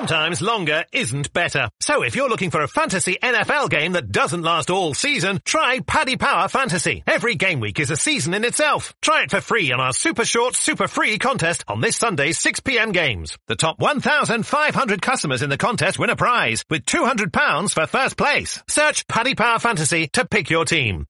Sometimes longer isn't better. So if you're looking for a fantasy NFL game that doesn't last all season, try Paddy Power Fantasy. Every game week is a season in itself. Try it for free on our super short, super free contest on this Sunday's 6pm games. The top 1,500 customers in the contest win a prize with £200 for first place. Search Paddy Power Fantasy to pick your team.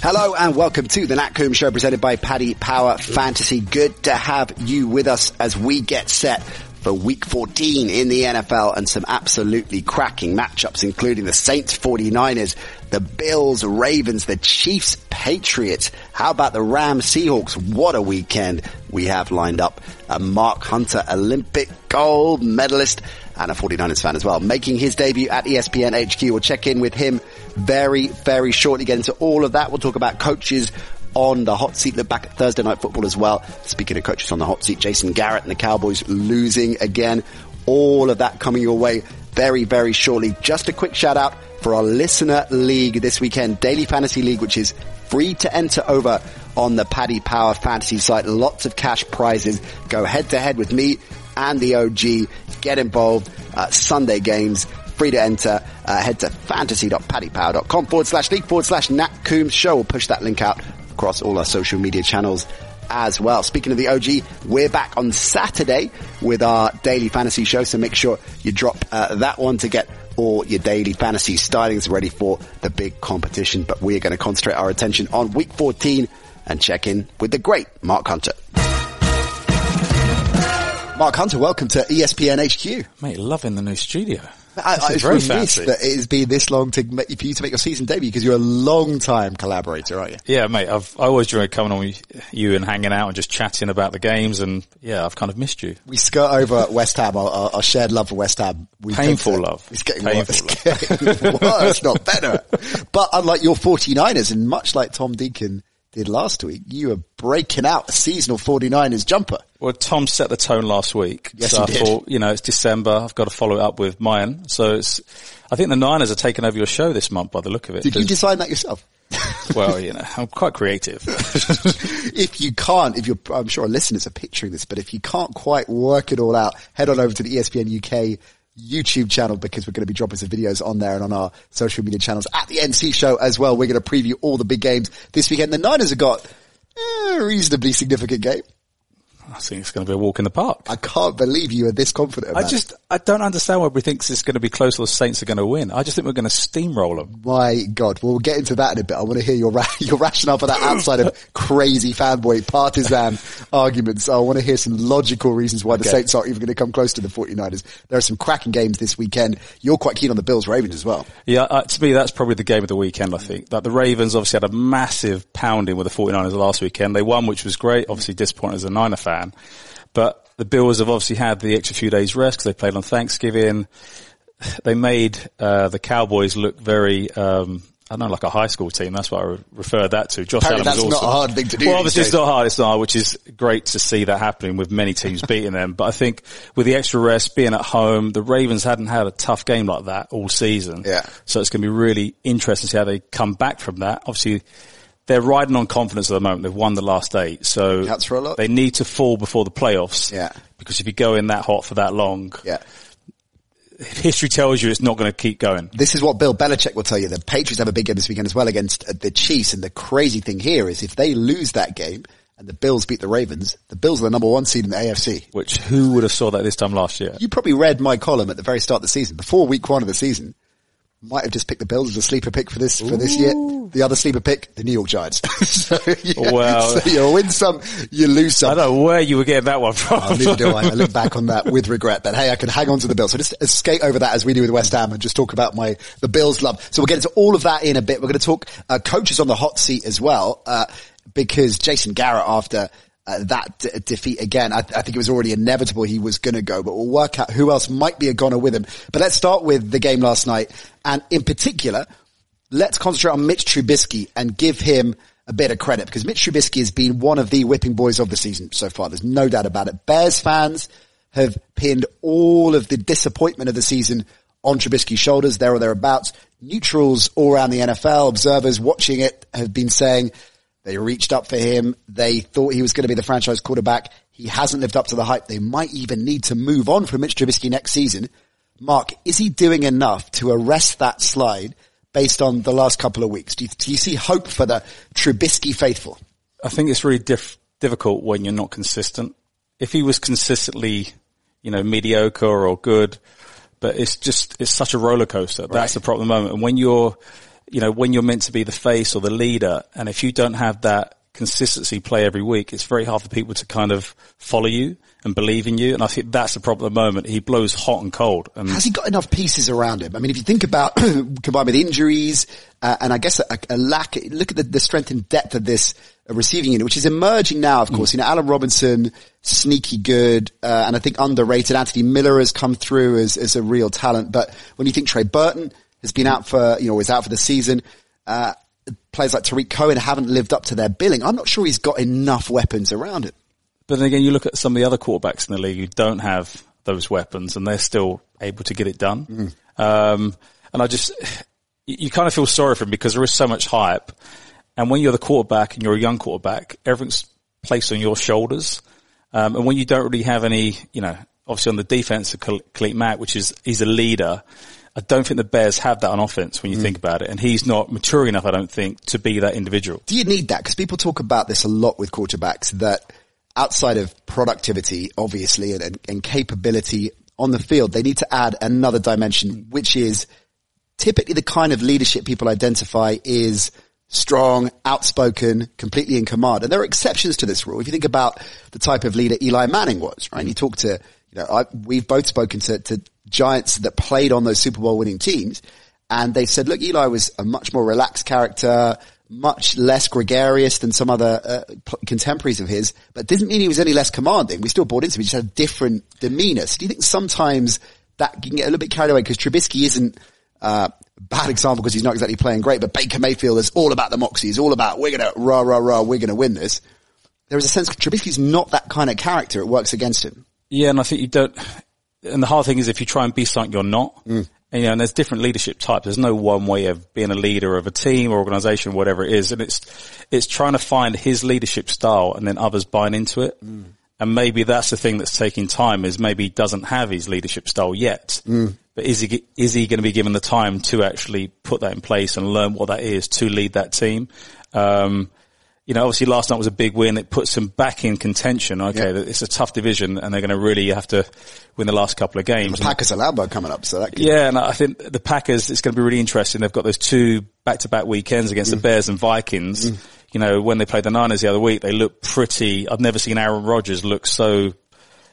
Hello and welcome to the Nat Show presented by Paddy Power Fantasy. Good to have you with us as we get set for week 14 in the NFL and some absolutely cracking matchups including the Saints 49ers, the Bills, Ravens, the Chiefs, Patriots. How about the Rams, Seahawks? What a weekend we have lined up. A Mark Hunter Olympic gold medalist and a 49ers fan as well, making his debut at ESPN HQ. We'll check in with him very, very shortly. Get into all of that. We'll talk about coaches on the hot seat. Look back at Thursday night football as well. Speaking of coaches on the hot seat, Jason Garrett and the Cowboys losing again. All of that coming your way very, very shortly. Just a quick shout out for our listener league this weekend, Daily Fantasy League, which is free to enter over on the Paddy Power Fantasy site. Lots of cash prizes. Go head to head with me and the OG. Get involved. Uh, Sunday games. Free to enter. Uh, head to fantasy.paddypower.com forward slash league forward slash Nat Coombs show. We'll push that link out across all our social media channels as well. Speaking of the OG, we're back on Saturday with our daily fantasy show. So make sure you drop uh, that one to get all your daily fantasy stylings ready for the big competition. But we're going to concentrate our attention on week 14 and check in with the great Mark Hunter. Mark Hunter, welcome to ESPN HQ. Mate, loving the new studio. I, I was very fancy. that it has been this long to make, for you to make your season debut because you're a long time collaborator, aren't you? Yeah, mate, I've I always enjoyed coming on with you and hanging out and just chatting about the games, and yeah, I've kind of missed you. We skirt over West Ham, our, our, our shared love for West Ham. We Painful think love. It's getting Painful worse. It's getting worse, not better. But unlike your 49ers, and much like Tom Deacon did last week, you were breaking out a seasonal 49ers jumper. Well, Tom set the tone last week, Yes, so he I did. thought, you know, it's December, I've got to follow it up with mine. So it's, I think the Niners are taking over your show this month by the look of it. Did you design that yourself? well, you know, I'm quite creative. if you can't, if you're, I'm sure our listeners are picturing this, but if you can't quite work it all out, head on over to the ESPN UK YouTube channel because we're going to be dropping some videos on there and on our social media channels at the NC show as well. We're going to preview all the big games this weekend. The Niners have got a reasonably significant game. I think it's going to be a walk in the park. I can't believe you are this confident. I just, I don't understand why everybody thinks it's going to be close or the Saints are going to win. I just think we're going to steamroll them. My God, well, we'll get into that in a bit. I want to hear your ra- your rationale for that outside of crazy fanboy partisan arguments. I want to hear some logical reasons why the Saints aren't even going to come close to the 49ers. There are some cracking games this weekend. You're quite keen on the Bills Ravens as well. Yeah, uh, to me, that's probably the game of the weekend, I think. That the Ravens obviously had a massive pounding with the 49ers last weekend. They won, which was great. Obviously disappointed as a Niner fan. But the Bills have obviously had the extra few days rest because they played on Thanksgiving. They made, uh, the Cowboys look very, um, I don't know, like a high school team. That's what I re- referred that to. Josh Apparently Allen was not a hard thing to do Well, obviously it's not hard. It's not, which is great to see that happening with many teams beating them. But I think with the extra rest, being at home, the Ravens hadn't had a tough game like that all season. Yeah. So it's going to be really interesting to see how they come back from that. Obviously, they're riding on confidence at the moment. They've won the last eight. So Counts for a lot. they need to fall before the playoffs. Yeah. Because if you go in that hot for that long, Yeah. history tells you it's not going to keep going. This is what Bill Belichick will tell you. The Patriots have a big game this weekend as well against uh, the Chiefs. And the crazy thing here is if they lose that game and the Bills beat the Ravens, the Bills are the number one seed in the AFC. Which who would have saw that this time last year? You probably read my column at the very start of the season, before week one of the season. Might have just picked the Bills as a sleeper pick for this for this year. The other sleeper pick, the New York Giants. so, yeah, Well- so you win some, you lose some. I don't know where you were getting that one from. Oh, neither do I. I look back on that with regret, but hey, I can hang on to the Bills. So just skate over that as we do with West Ham and just talk about my, the Bills love. So we'll get into all of that in a bit. We're going to talk, uh, coaches on the hot seat as well, uh, because Jason Garrett after, uh, that d- defeat again, I, I think it was already inevitable he was going to go, but we'll work out who else might be a goner with him. But let's start with the game last night. And in particular, let's concentrate on Mitch Trubisky and give him a bit of credit because Mitch Trubisky has been one of the whipping boys of the season so far. There's no doubt about it. Bears fans have pinned all of the disappointment of the season on Trubisky's shoulders, there or thereabouts. Neutrals all around the NFL, observers watching it have been saying they reached up for him. They thought he was going to be the franchise quarterback. He hasn't lived up to the hype. They might even need to move on from Mitch Trubisky next season. Mark, is he doing enough to arrest that slide based on the last couple of weeks? Do you, do you see hope for the Trubisky faithful? I think it's really diff- difficult when you're not consistent. If he was consistently, you know, mediocre or good, but it's just, it's such a roller coaster. That's the problem at the moment. And when you're, you know, when you're meant to be the face or the leader, and if you don't have that consistency play every week, it's very hard for people to kind of follow you and believe in you. And I think that's the problem at the moment. He blows hot and cold. And Has he got enough pieces around him? I mean, if you think about combined with injuries, uh, and I guess a, a lack, look at the, the strength and depth of this uh, receiving unit, which is emerging now, of course. You know, Allen Robinson, sneaky good, uh, and I think underrated. Anthony Miller has come through as, as a real talent. But when you think Trey Burton has been out for, you know, is out for the season, uh, players like Tarik Cohen haven't lived up to their billing. I'm not sure he's got enough weapons around him. But then again, you look at some of the other quarterbacks in the league who don't have those weapons and they're still able to get it done. Um, and I just, you kind of feel sorry for him because there is so much hype. And when you're the quarterback and you're a young quarterback, everything's placed on your shoulders. Um, and when you don't really have any, you know, obviously on the defense of Khal- Khalil Mack, which is, he's a leader. I don't think the Bears have that on offense when you mm. think about it. And he's not mature enough, I don't think, to be that individual. Do you need that? Because people talk about this a lot with quarterbacks that outside of productivity, obviously, and, and, and capability on the field, they need to add another dimension, which is typically the kind of leadership people identify is strong, outspoken, completely in command. And there are exceptions to this rule. If you think about the type of leader Eli Manning was, right? You talk to, you know, I, we've both spoken to, to giants that played on those Super Bowl winning teams and they said, look, Eli was a much more relaxed character, much less gregarious than some other uh, contemporaries of his, but didn't mean he was any less commanding. We still bought into him. He just had a different demeanor. So do you think sometimes that can get a little bit carried away because Trubisky isn't uh, a bad example because he's not exactly playing great, but Baker Mayfield is all about the moxie. He's all about we're gonna rah rah rah, we're gonna win this. There is a sense Trubisky's not that kind of character. It works against him. Yeah, and I think you don't. And the hard thing is if you try and be something you're not. Mm. And, you know, and there's different leadership types. There's no one way of being a leader of a team or organization, whatever it is. And it's, it's trying to find his leadership style and then others buying into it. Mm. And maybe that's the thing that's taking time is maybe he doesn't have his leadership style yet. Mm. But is he, is he going to be given the time to actually put that in place and learn what that is to lead that team? Um, you know, obviously last night was a big win. It puts them back in contention. Okay, it's a tough division and they're going to really have to win the last couple of games. The Packers are Lambeau coming up, so that could, Yeah, and I think the Packers, it's going to be really interesting. They've got those two back-to-back weekends against the mm. Bears and Vikings. Mm. You know, when they played the Niners the other week, they looked pretty, I've never seen Aaron Rodgers look so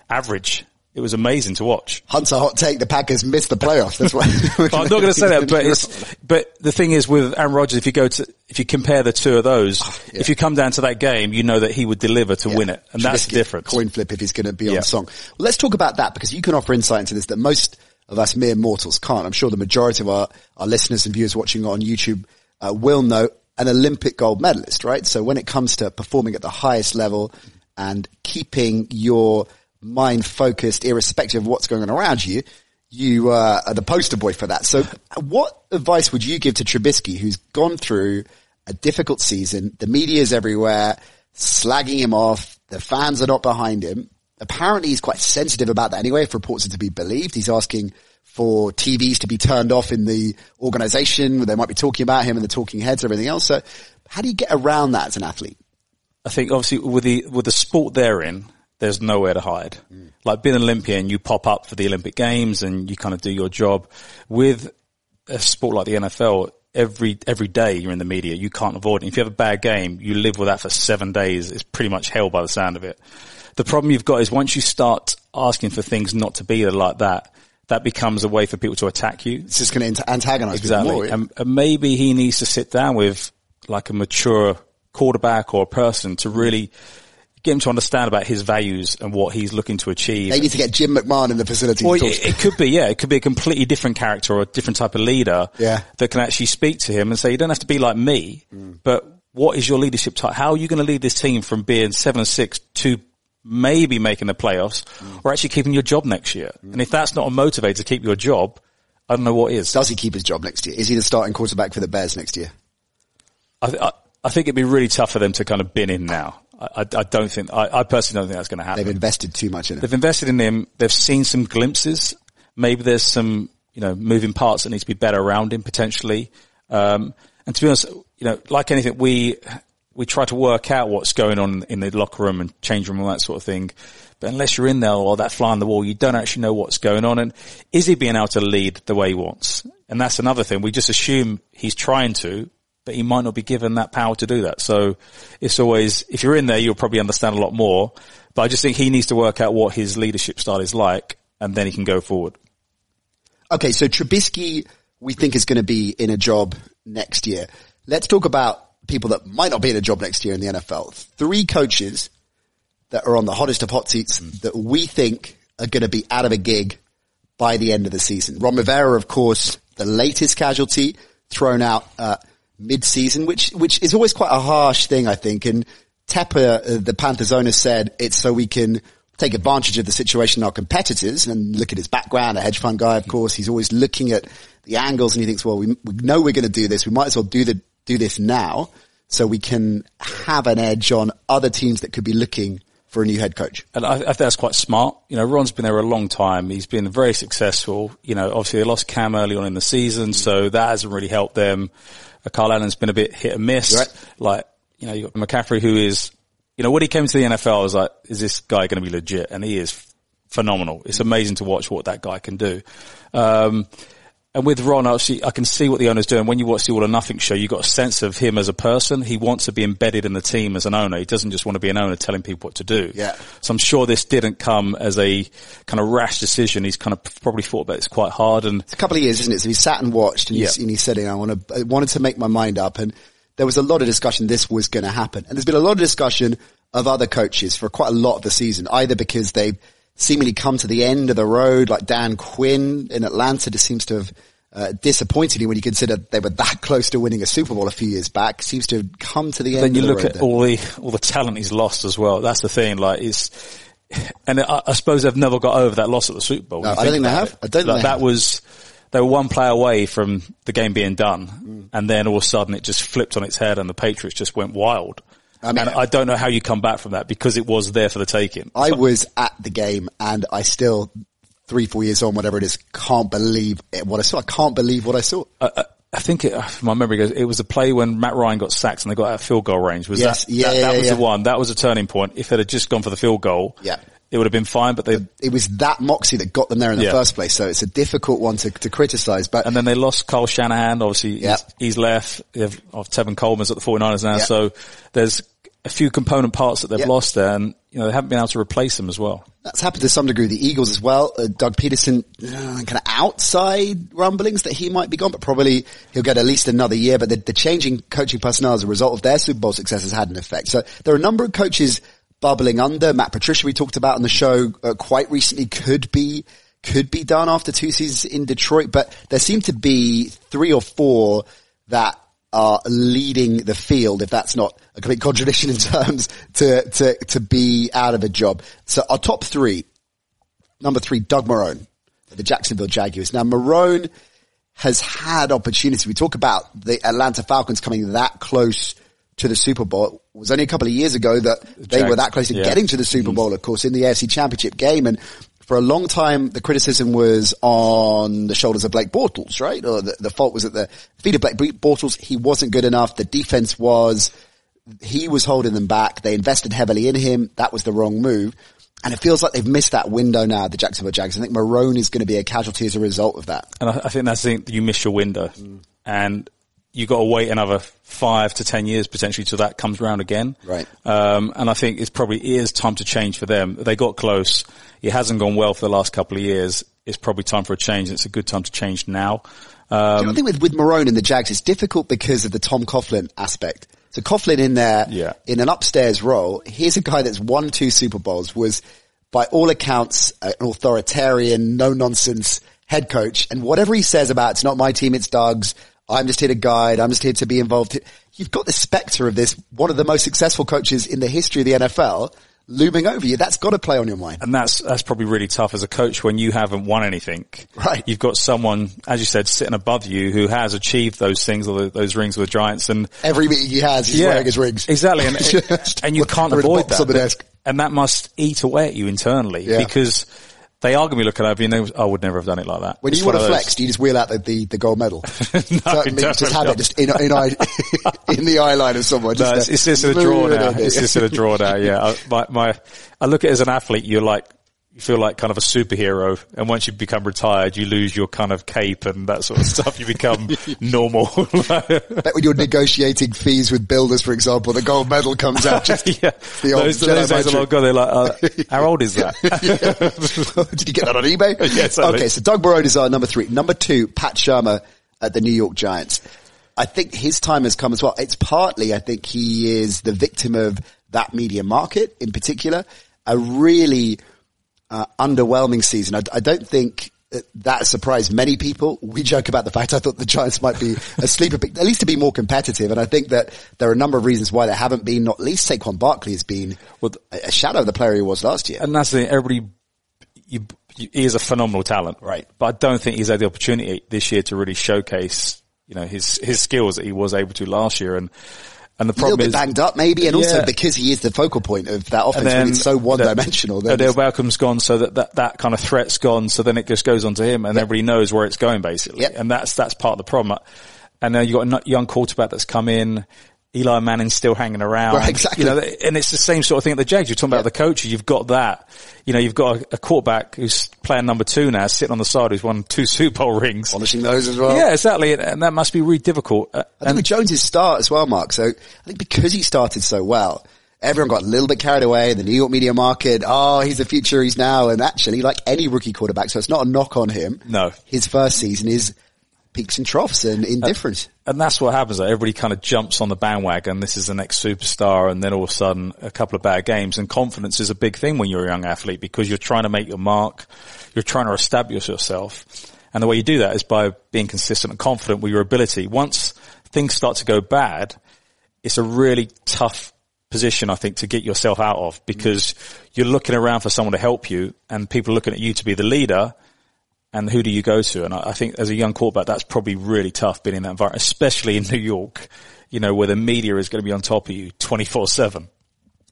average. It was amazing to watch. Hunter hot take. The Packers missed the playoffs. That's I'm not going to say that, but it's, but the thing is with Aaron Rodgers, if you go to, if you compare the two of those, if you come down to that game, you know that he would deliver to win it. And that's Trubisky, the difference. Coin flip if he's going to be Yeah. on song. Well, let's talk about that because you can offer insight into this that most of us mere mortals can't. I'm sure the majority of our, our listeners and viewers watching on YouTube uh, will know an Olympic gold medalist, right? So when it comes to performing at the highest level and keeping your mind focused irrespective of what's going on around you, you uh, are the poster boy for that. So what advice would you give to Trubisky who's gone through a difficult season? The media is everywhere slagging him off. The fans are not behind him. Apparently he's quite sensitive about that anyway, if reports are to be believed. He's asking for TVs to be turned off in the organization where they might be talking about him and the talking heads and everything else. So how do you get around that as an athlete? I think obviously with the with the sport they're in, there's nowhere to hide. Mm. Like being an Olympian, you pop up for the Olympic Games and you kind of do your job. With a sport like the NFL, every every day you're in the media. You can't avoid it. If you have a bad game, you live with that for seven days. It's pretty much hell by the sound of it. The problem you've got is once you start asking for things not to be like that, that becomes a way for people to attack you. It's just going to antagonize people Exactly. more. And, and maybe he needs to sit down with like a mature quarterback or a person to really get him to understand about his values and what he's looking to achieve. Maybe to get Jim McMahon in the facility. Or it, it could be, yeah, it could be a completely different character or a different type of leader Yeah. that can actually speak to him and say, you don't have to be like me, mm. but what is your leadership type? How are you going to lead this team from being seven and six to maybe making the playoffs mm. or actually keeping your job next year? Mm. And if that's not a motivator to keep your job, I don't know what is. Does he keep his job next year? Is he the starting quarterback for the Bears next year? I, th- I, I think it'd be really tough for them to kind of bin him now. I, I, don't think, I, I personally don't think that's going to happen. They've invested too much in him. They've invested in him. They've seen some glimpses. Maybe there's some, you know, moving parts that need to be better around him potentially. Um, and to be honest, you know, like anything, we, we try to work out what's going on in the locker room and change room and that sort of thing. But unless you're in there or that fly on the wall, you don't actually know what's going on. And is he being able to lead the way he wants? And that's another thing. We just assume he's trying to, but he might not be given that power to do that. So it's always, if you're in there, you'll probably understand a lot more. But I just think he needs to work out what his leadership style is like and then he can go forward. Okay, so Trubisky, we think is going to be in a job next year. Let's talk about people that might not be in a job next year in the NFL. Three coaches that are on the hottest of hot seats that we think are going to be out of a gig by the end of the season. Ron Rivera, of course, the latest casualty thrown out uh, mid-season, which which is always quite a harsh thing, I think. And Tepper, uh, the Panthers owner, said it's so we can take advantage of the situation our competitors and look at his background, a hedge fund guy, of course. He's always looking at the angles and he thinks, well, we, we know we're going to do this. We might as well do the, do this now so we can have an edge on other teams that could be looking for a new head coach. And I, I think that's quite smart. You know, Ron's been there a long time. He's been very successful. You know, obviously they lost Cam early on in the season, so that hasn't really helped them. Kyle Allen's been a bit hit and miss. Right. Like, you know, you got McCaffrey who is, you know, when he came to the NFL, I was like, is this guy going to be legit? And he is phenomenal. It's amazing to watch what that guy can do. Um, and with Ron, actually, I can see what the owner's doing. When you watch the All or Nothing show, you got a sense of him as a person. He wants to be embedded in the team as an owner. He doesn't just want to be an owner telling people what to do. Yeah. So I'm sure this didn't come as a kind of rash decision. He's kind of probably thought about this quite hard and It's a couple of years, isn't it? So he sat and watched and, Yeah. and he said, I want to, I wanted to make my mind up. And there was a lot of discussion this was going to happen. And there's been a lot of discussion of other coaches for quite a lot of the season, either because they've seemingly come to the end of the road, like Dan Quinn in Atlanta just seems to have uh, disappointed you when you consider they were that close to winning a Super Bowl a few years back. Seems to have come to the end. then you of the look road at there. all the all the talent he's lost as well. That's the thing. Like it's, and I, I suppose they've never got over that loss at the Super Bowl. No, I don't think they have. it. I don't think Like, that have. was they were one play away from the game being done, Mm. and then all of a sudden it just flipped on its head, and the Patriots just went wild. I mean- and I don't know how you come back from that because it was there for the taking. I was at the game and I still, three, four years on, whatever it is, can't believe it, what I saw. I can't believe what I saw. I, I think it, my memory goes, it was a play when Matt Ryan got sacked and they got out of field goal range. Was Yes. that, Yeah, that, yeah, that was yeah. the one. That was a turning point. If it had just gone for the field goal, Yeah. it would have been fine, but they, it was that moxie that got them there in the first place. So it's a difficult one to, to criticize, but And then they lost Kyle Shanahan. Obviously, he's, he's left. They have of Tevin Coleman's at the 49ers now. So there's a few component parts that they've Yeah. lost there and, you know, they haven't been able to replace them as well. that's happened to some degree. The Eagles as well. Uh, Doug Pederson, uh, kind of outside rumblings that he might be gone, but probably he'll get at least another year. But the, the changing coaching personnel as a result of their Super Bowl success has had an effect. So there are a number of coaches bubbling under. Matt Patricia, we talked about on the show uh, quite recently, could be could be done after two seasons in Detroit, but there seem to be three or four that are leading the field, if that's not a complete contradiction in terms, to, to, to be out of a job. So our top three, number three, Doug Marrone, the Jacksonville Jaguars. Now Marrone has had opportunity. We talk about the Atlanta Falcons coming that close to the Super Bowl. It was only a couple of years ago that they Jags, were that close to yeah. getting to the Super mm-hmm. Bowl, of course, in the AFC Championship game. And for a long time, the criticism was on the shoulders of Blake Bortles, right? Or the, the fault was at the feet of Blake Bortles. He wasn't good enough. The defense was, he was holding them back. They invested heavily in him. That was the wrong move. And it feels like they've missed that window now, the Jacksonville Jags. I think Marrone is going to be a casualty as a result of that. And I, I think that's the thing, you miss your window. Mm. And you got to wait another five to ten years potentially till that comes around again. Right. Um, and I think it's probably is time to change for them. They got close. It hasn't gone well for the last couple of years. It's probably time for a change. It's a good time to change now. Um, you know, I think with, with Marrone and the Jags, it's difficult because of the Tom Coughlin aspect. So Coughlin in there, Yeah. in an upstairs role, here's a guy that's won two Super Bowls, was by all accounts an authoritarian, no nonsense head coach, and whatever he says about it's not my team, it's Doug's. I'm just here to guide. I'm just here to be involved. You've got the specter of this, one of the most successful coaches in the history of the NFL, looming over you. That's got to play on your mind. and that's that's probably really tough as a coach when you haven't won anything. Right. You've got someone, as you said, sitting above you who has achieved those things or those rings with the Giants, and Every meeting he has, he's wearing his rings. Exactly, and, and you can't They're in a avoid that. on the desk. And that must eat away at you internally Yeah. because they are going to be looking over you and they, I would never have done it like that. When It's you want to flex, do you just wheel out the, the, the gold medal? no, so it means just have definitely it just in, in, eye, in the eye line of someone. No, it's, it's just a draw now. It's just a draw now. Yeah, I, my, my, I look at it as an athlete. You're like, you feel like kind of a superhero, and once you become retired, you lose your kind of cape and that sort of stuff. You become normal. Bet when you're negotiating fees with builders, for example, the gold medal comes out. Just yeah, the old those, those days are long gone. They're like, uh, how old is that? Did you get that on eBay? Yeah, exactly. Okay, so Doug Marrone is our number three. Number two, Pat Shurmur at the New York Giants. I think his time has come as well. It's partly, I think he is the victim of that media market in particular. A really uh, underwhelming season. I, I don't think that- surprised many people. We joke about the fact I thought the Giants might be a sleeper pick, at least to be more competitive. And I think that there are a number of reasons why they haven't been. Not least Saquon Barkley has been Well, a, a shadow of the player he was last year. and that's the everybody. You, you, he is a phenomenal talent, Right. But I don't think he's had the opportunity this year to really showcase, you know, his his skills that he was able to last year. And and the a little problem bit is, banged up maybe, and also Yeah. because he is the focal point of that offense then it's so one dimensional. Odell Beckham's gone, so that, that that kind of threat's gone. So then it just goes on to him, and everybody knows where it's going basically. Yep. And that's that's part of the problem. And now you have got a young quarterback that's come in. Eli Manning's still hanging around. Right, exactly. You know, and it's the same sort of thing at the Jags. You're talking about the coaches. You've got that. You know, you've got a, a quarterback who's playing number two now, sitting on the side, who's won two Super Bowl rings. polishing those as well. Yeah, exactly. And, and that must be really difficult. Uh, I think with Jones's start as well, Mark. So I think because he started so well, everyone got a little bit carried away in the New York media market. Oh, he's the future. He's now, and actually, like any rookie quarterback, so it's not a knock on him. No. his first season is peaks and troughs and indifference. And that's what happens. Like, everybody kind of jumps on the bandwagon. This is the next superstar. And then all of a sudden a couple of bad games and confidence is a big thing when you're a young athlete because you're trying to make your mark. You're trying to establish yourself. And the way you do that is by being consistent and confident with your ability. Once things start to go bad, it's a really tough position, I think, to get yourself out of because you're looking around for someone to help you and people are looking at you to be the leader and who do you go to? And I I think as a young quarterback, that's probably really tough being in that environment, especially in New York, you know, where the media is going to be on top of you 24 seven.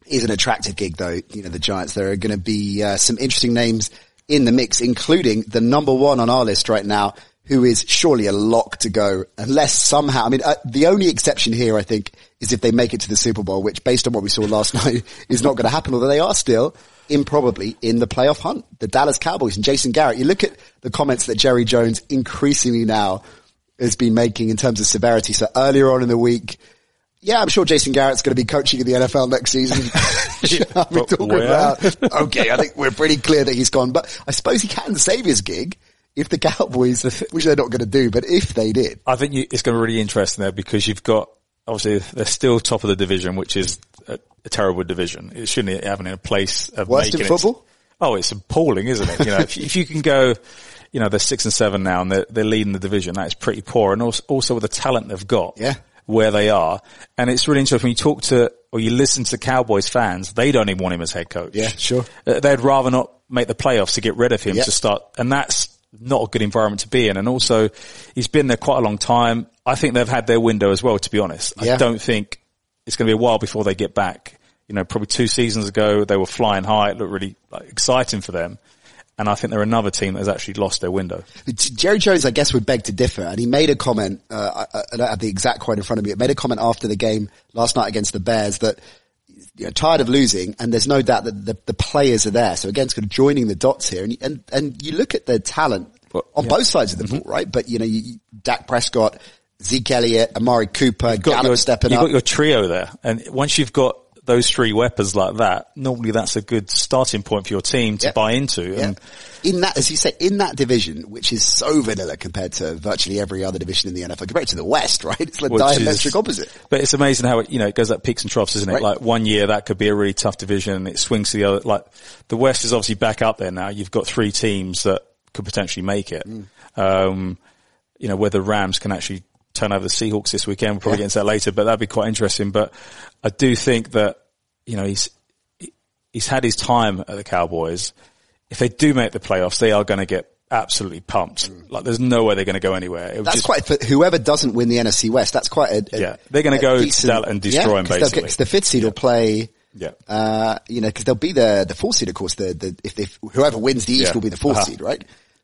is an attractive gig though. You know, the Giants, there are going to be uh, some interesting names in the mix, including the number one on our list right now, who is surely a lock to go unless somehow, I mean, uh, the only exception here, I think, is if they make it to the Super Bowl, which based on what we saw last night is not going to happen, although they are still improbably in the playoff hunt. The Dallas Cowboys and Jason Garrett, you look at the comments that Jerry Jones increasingly now has been making in terms of severity. So earlier on in the week, yeah, I'm sure Jason Garrett's going to be coaching in the NFL next season. Talking about, okay, I think we're pretty clear that he's gone, but I suppose he can save his gig if the Cowboys, which they're not going to do, but if they did. I think you, it's going to be really interesting there because you've got, obviously they're still top of the division, which is a, a terrible division. It shouldn't have in a place of Worst in making it- football? Oh, it's appalling, isn't it? You know, if, you- if you can go, you know, they're six and seven now and they're, they're leading the division, that is pretty poor. And also, also with the talent they've got. Yeah. Where they are. And it's really interesting when you talk to, or you listen to Cowboys fans, they don't even want him as head coach. Yeah, sure. Uh, They'd rather not make the playoffs to get rid of him Yeah. to start. And that's not a good environment to be in. And also, he's been there quite a long time. I think they've had their window as well, to be honest. Yeah. I don't think it's going to be a while before they get back. You know, probably two seasons ago, they were flying high. It looked really like, exciting for them. And I think they're another team that has actually lost their window. Jerry Jones, I guess, would beg to differ, and he made a comment. Uh, I, I don't have the exact quote in front of me. It made a comment after the game last night against the Bears that you know, tired of losing, and there's no doubt that the, the players are there. So again, it's kind of joining the dots here, and and and you look at the talent Well, on yeah. both sides of the Mm-hmm. ball, right? But you know, you, Dak Prescott, Zeke Elliott, Amari Cooper, You've Gallup your, stepping you've up. got your trio there. And once you've got those three weapons like that, normally that's a good starting point for your team to Yeah. buy into. Yeah. And In that, as you say, in that division, which is so vanilla compared to virtually every other division in the NFL, compared to the West, right? It's like diametric is- opposite. But it's amazing how it, you know, it goes up peaks and troughs, isn't it? Right. Like one year that could be a really tough division. It swings to the other. Like the West is obviously back up there now. You've got three teams that could potentially make it. Mm. Um, you know, whether Rams can actually turn over the Seahawks this weekend. We'll probably get into that later, but that'd be quite interesting. But I do think that, you know, he's, he's had his time at the Cowboys. If they do make the playoffs, they are going to get absolutely pumped. Like there's no way they're going to go anywhere. It Mm. That's just- quite, for whoever doesn't win the NFC West, that's quite a, a Yeah. They're gonna go decent- and destroy 'em, 'cause they'll get- basically. 'cause the fifth seed will play, Yeah. uh, you know, cause they'll be the, the fourth seed, of course, the, the, if they, whoever wins the East Yeah. will be the fourth Uh-huh. seed, right?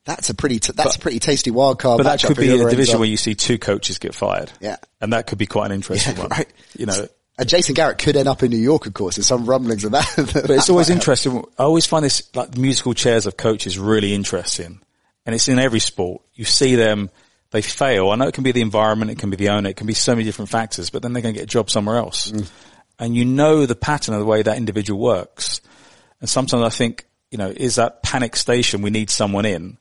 That's a pretty, t- that's a pretty tasty wild card But that could be a division up- where you see two coaches get fired. Yeah. And that could be quite an interesting Yeah, one. right. You know, And Jason Garrett could end up in New York, of course. There's some rumblings of that. but it's always interesting. I always find this, like the musical chairs of coaches really interesting. And it's in every sport. You see them, they fail. I know it can be the environment, it can be the owner, it can be so many different factors, but then they're going to get a job somewhere else. Mm. And you know the pattern of the way that individual works. And sometimes I think, you know, is that panic station we need someone in?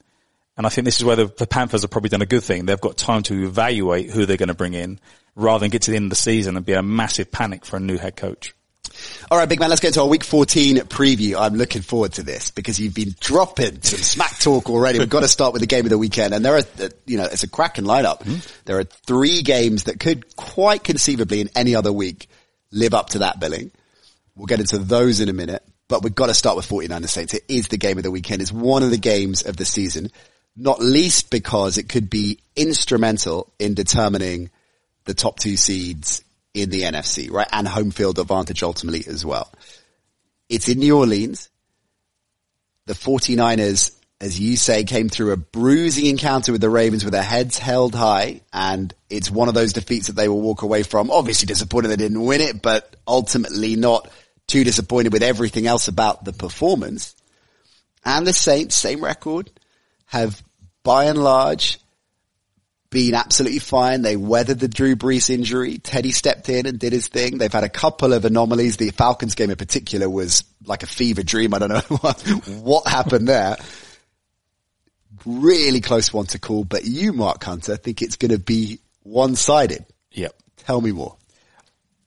And I think this is where the, the Panthers have probably done a good thing. They've got time to evaluate who they're going to bring in rather than get to the end of the season and be a massive panic for a new head coach. All right, big man, let's get to our week 14 preview. I'm looking forward to this because you've been dropping some smack talk already. We've got to start with the game of the weekend and there are, uh, you know, it's a cracking lineup. There are three games that could quite conceivably in any other week live up to that billing. We'll get into those in a minute, but we've got to start with 49ers Saints. It is the game of the weekend. It's one of the games of the season, not least because it could be instrumental in determining the top two seeds in the NFC, right? And home field advantage ultimately as well. It's in New Orleans. The 49ers, as you say, came through a bruising encounter with the Ravens with their heads held high. And it's one of those defeats that they will walk away from. Obviously disappointed they didn't win it, but ultimately not too disappointed with everything else about the performance. And the Saints, same record, have by and large been absolutely fine. They weathered the Drew Brees injury. Teddy stepped in and did his thing. They've had a couple of anomalies. The Falcons game in particular was like a fever dream. I don't know what, what happened there. Really close one to call, but you, Mark Hunter, think it's going to be one-sided. Yep. Tell me more.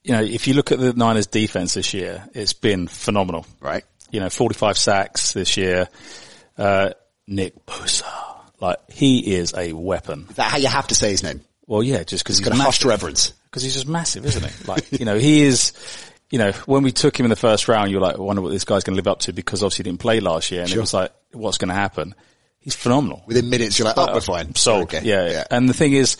You know, if you look at the Niners defense this year, it's been phenomenal. Right. You know, 45 sacks this year. Uh, Nick Bosa, like he is a weapon. Is that how you have to say his name? Well, yeah, just because he's Got a hushed reverence. because he's just massive, isn't he? Like, you know, he is, you know, when we took him in the first round, you're like, I wonder what this guy's going to live up to because obviously he didn't play last year. And Sure. it was like, what's going to happen? He's phenomenal. Within minutes, you're like, oh, we're uh, fine. Sold. Okay. Yeah, yeah. And the thing is,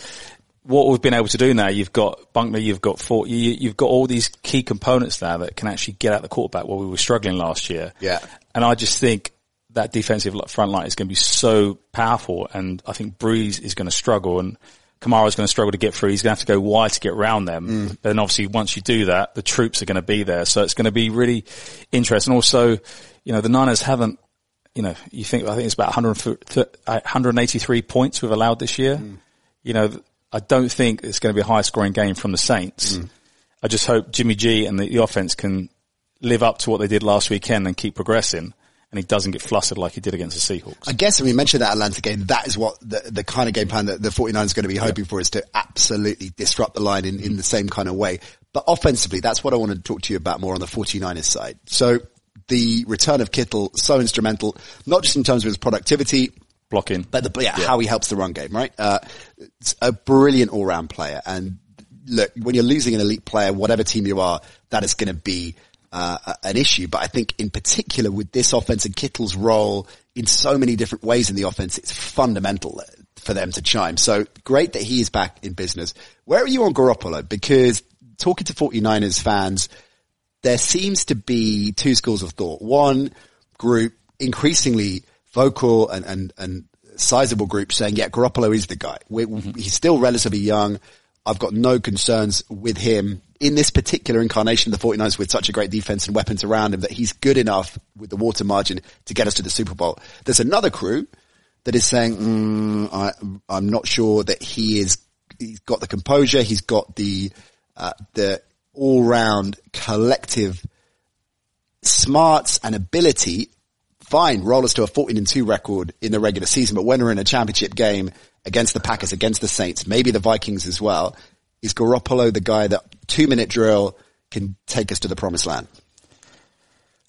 what we've been able to do now, you've got Buckner, you've got four, you, you've got all these key components now that can actually get out the quarterback where we were struggling last year. Yeah. And I just think that defensive front line is going to be so powerful. And I think Brees is going to struggle and Kamara is going to struggle to get through. He's going to have to go wide to get around them. Mm. Then obviously once you do that, the troops are going to be there. So it's going to be really interesting. Also, you know, the Niners haven't, you know, you think, I think it's about 183 points we've allowed this year. Mm. You know, I don't think it's going to be a high scoring game from the Saints. Mm. I just hope Jimmy G and the, the offense can live up to what they did last weekend and keep progressing and he doesn't get flustered like he did against the Seahawks. I guess when we mentioned that Atlanta game, that is what the, the kind of game plan that the 49ers are going to be hoping for is to absolutely disrupt the line in, in the same kind of way. But offensively, that's what I want to talk to you about more on the 49ers side. So the return of Kittle, so instrumental, not just in terms of his productivity, Blocking. but the, yeah, how he helps the run game, right? Uh, it's a brilliant all-round player. And look, when you're losing an elite player, whatever team you are, that is going to be uh, an issue. But I think in particular with this offense and Kittle's role in so many different ways in the offense, it's fundamental for them to chime. So great that he is back in business. Where are you on Garoppolo? Because talking to 49ers fans, there seems to be two schools of thought. One group increasingly vocal and, and, and sizable group saying, yeah, Garoppolo is the guy. we He's still relatively young. I've got no concerns with him in this particular incarnation of the 49ers with such a great defense and weapons around him that he's good enough with the water margin to get us to the Super Bowl. There's another crew that is saying, mm, I, I'm not sure that he is, he's got the composure, he's got the, uh, the all round collective smarts and ability. Fine, roll us to a 14 and 2 record in the regular season, but when we're in a championship game against the Packers, against the Saints, maybe the Vikings as well, is Garoppolo the guy that two minute drill can take us to the promised land?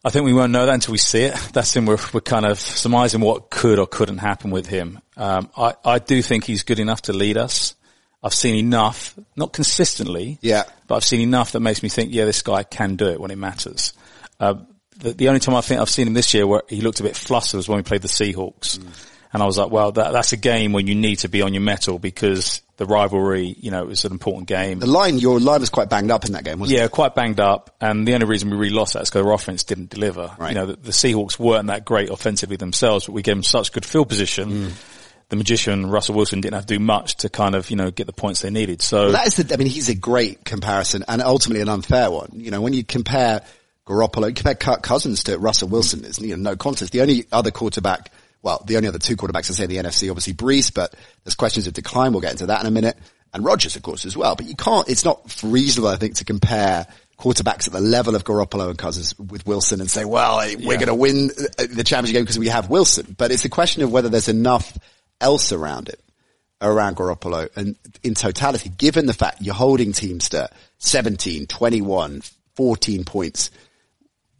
I think we won't know that until we see it. That's when we're, we're kind of surmising what could or couldn't happen with him. Um, I, I do think he's good enough to lead us. I've seen enough, not consistently, Yeah. but I've seen enough that makes me think, yeah, this guy can do it when it matters. Uh, the, the only time I think I've seen him this year where he looked a bit flustered was when we played the Seahawks. And I was like, well, that, that's a game when you need to be on your mettle because the rivalry, you know, it was an important game. The line, your line was quite banged up in that game, wasn't Yeah, it? Yeah, quite banged up. And the only reason we really lost that is because our offense didn't deliver. Right. You know, the, the Seahawks weren't that great offensively themselves, but we gave them such good field position. Mm. The magician, Russell Wilson, didn't have to do much to kind of, you know, get the points they needed. So Well, that is the, I mean, he's a great comparison and ultimately an unfair one. You know, when you compare Garoppolo, you compare Kirk Cousins to Russell Wilson, there's you know, no contest. The only other quarterback, well, the only other two quarterbacks I say in the NFC, obviously Brees, but there's questions of decline. We'll get into that in a minute. And Rodgers, of course, as well. But you can't, it's not reasonable, I think, to compare quarterbacks at the level of Garoppolo and Cousins with Wilson and say, well, we're Yeah. going to win the championship game because we have Wilson. But it's a question of whether there's enough else around it around Garoppolo and in totality, given the fact you're holding teams to 17, 21, 14 points,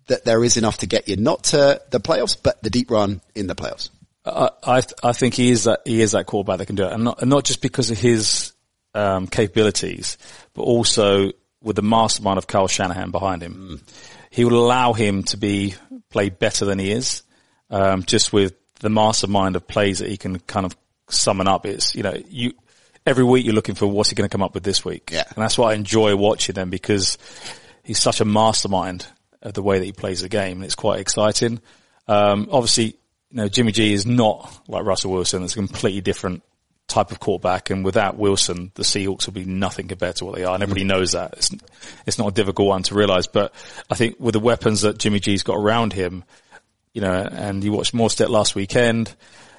that there is enough to get you not to the playoffs, but the deep run in the playoffs. I, I, I think he is that, he is that quarterback that can do it. And not, and not just because of his, um, capabilities, but also with the mastermind of Kyle Shanahan behind him. He will allow him to be, play better than he is, um, just with the mastermind of plays that he can kind of summon up. It's, you know, you, every week you're looking for what's he going to come up with this week. Yeah. And that's why I enjoy watching them because he's such a mastermind of the way that he plays the game and it's quite exciting. Um, obviously, you know, Jimmy G is not like Russell Wilson. It's a completely different type of quarterback. And without Wilson, the Seahawks will be nothing compared to what they are. And everybody mm-hmm. knows that. It's, it's not a difficult one to realize, but I think with the weapons that Jimmy G's got around him, you know, and you watched Mostert last weekend,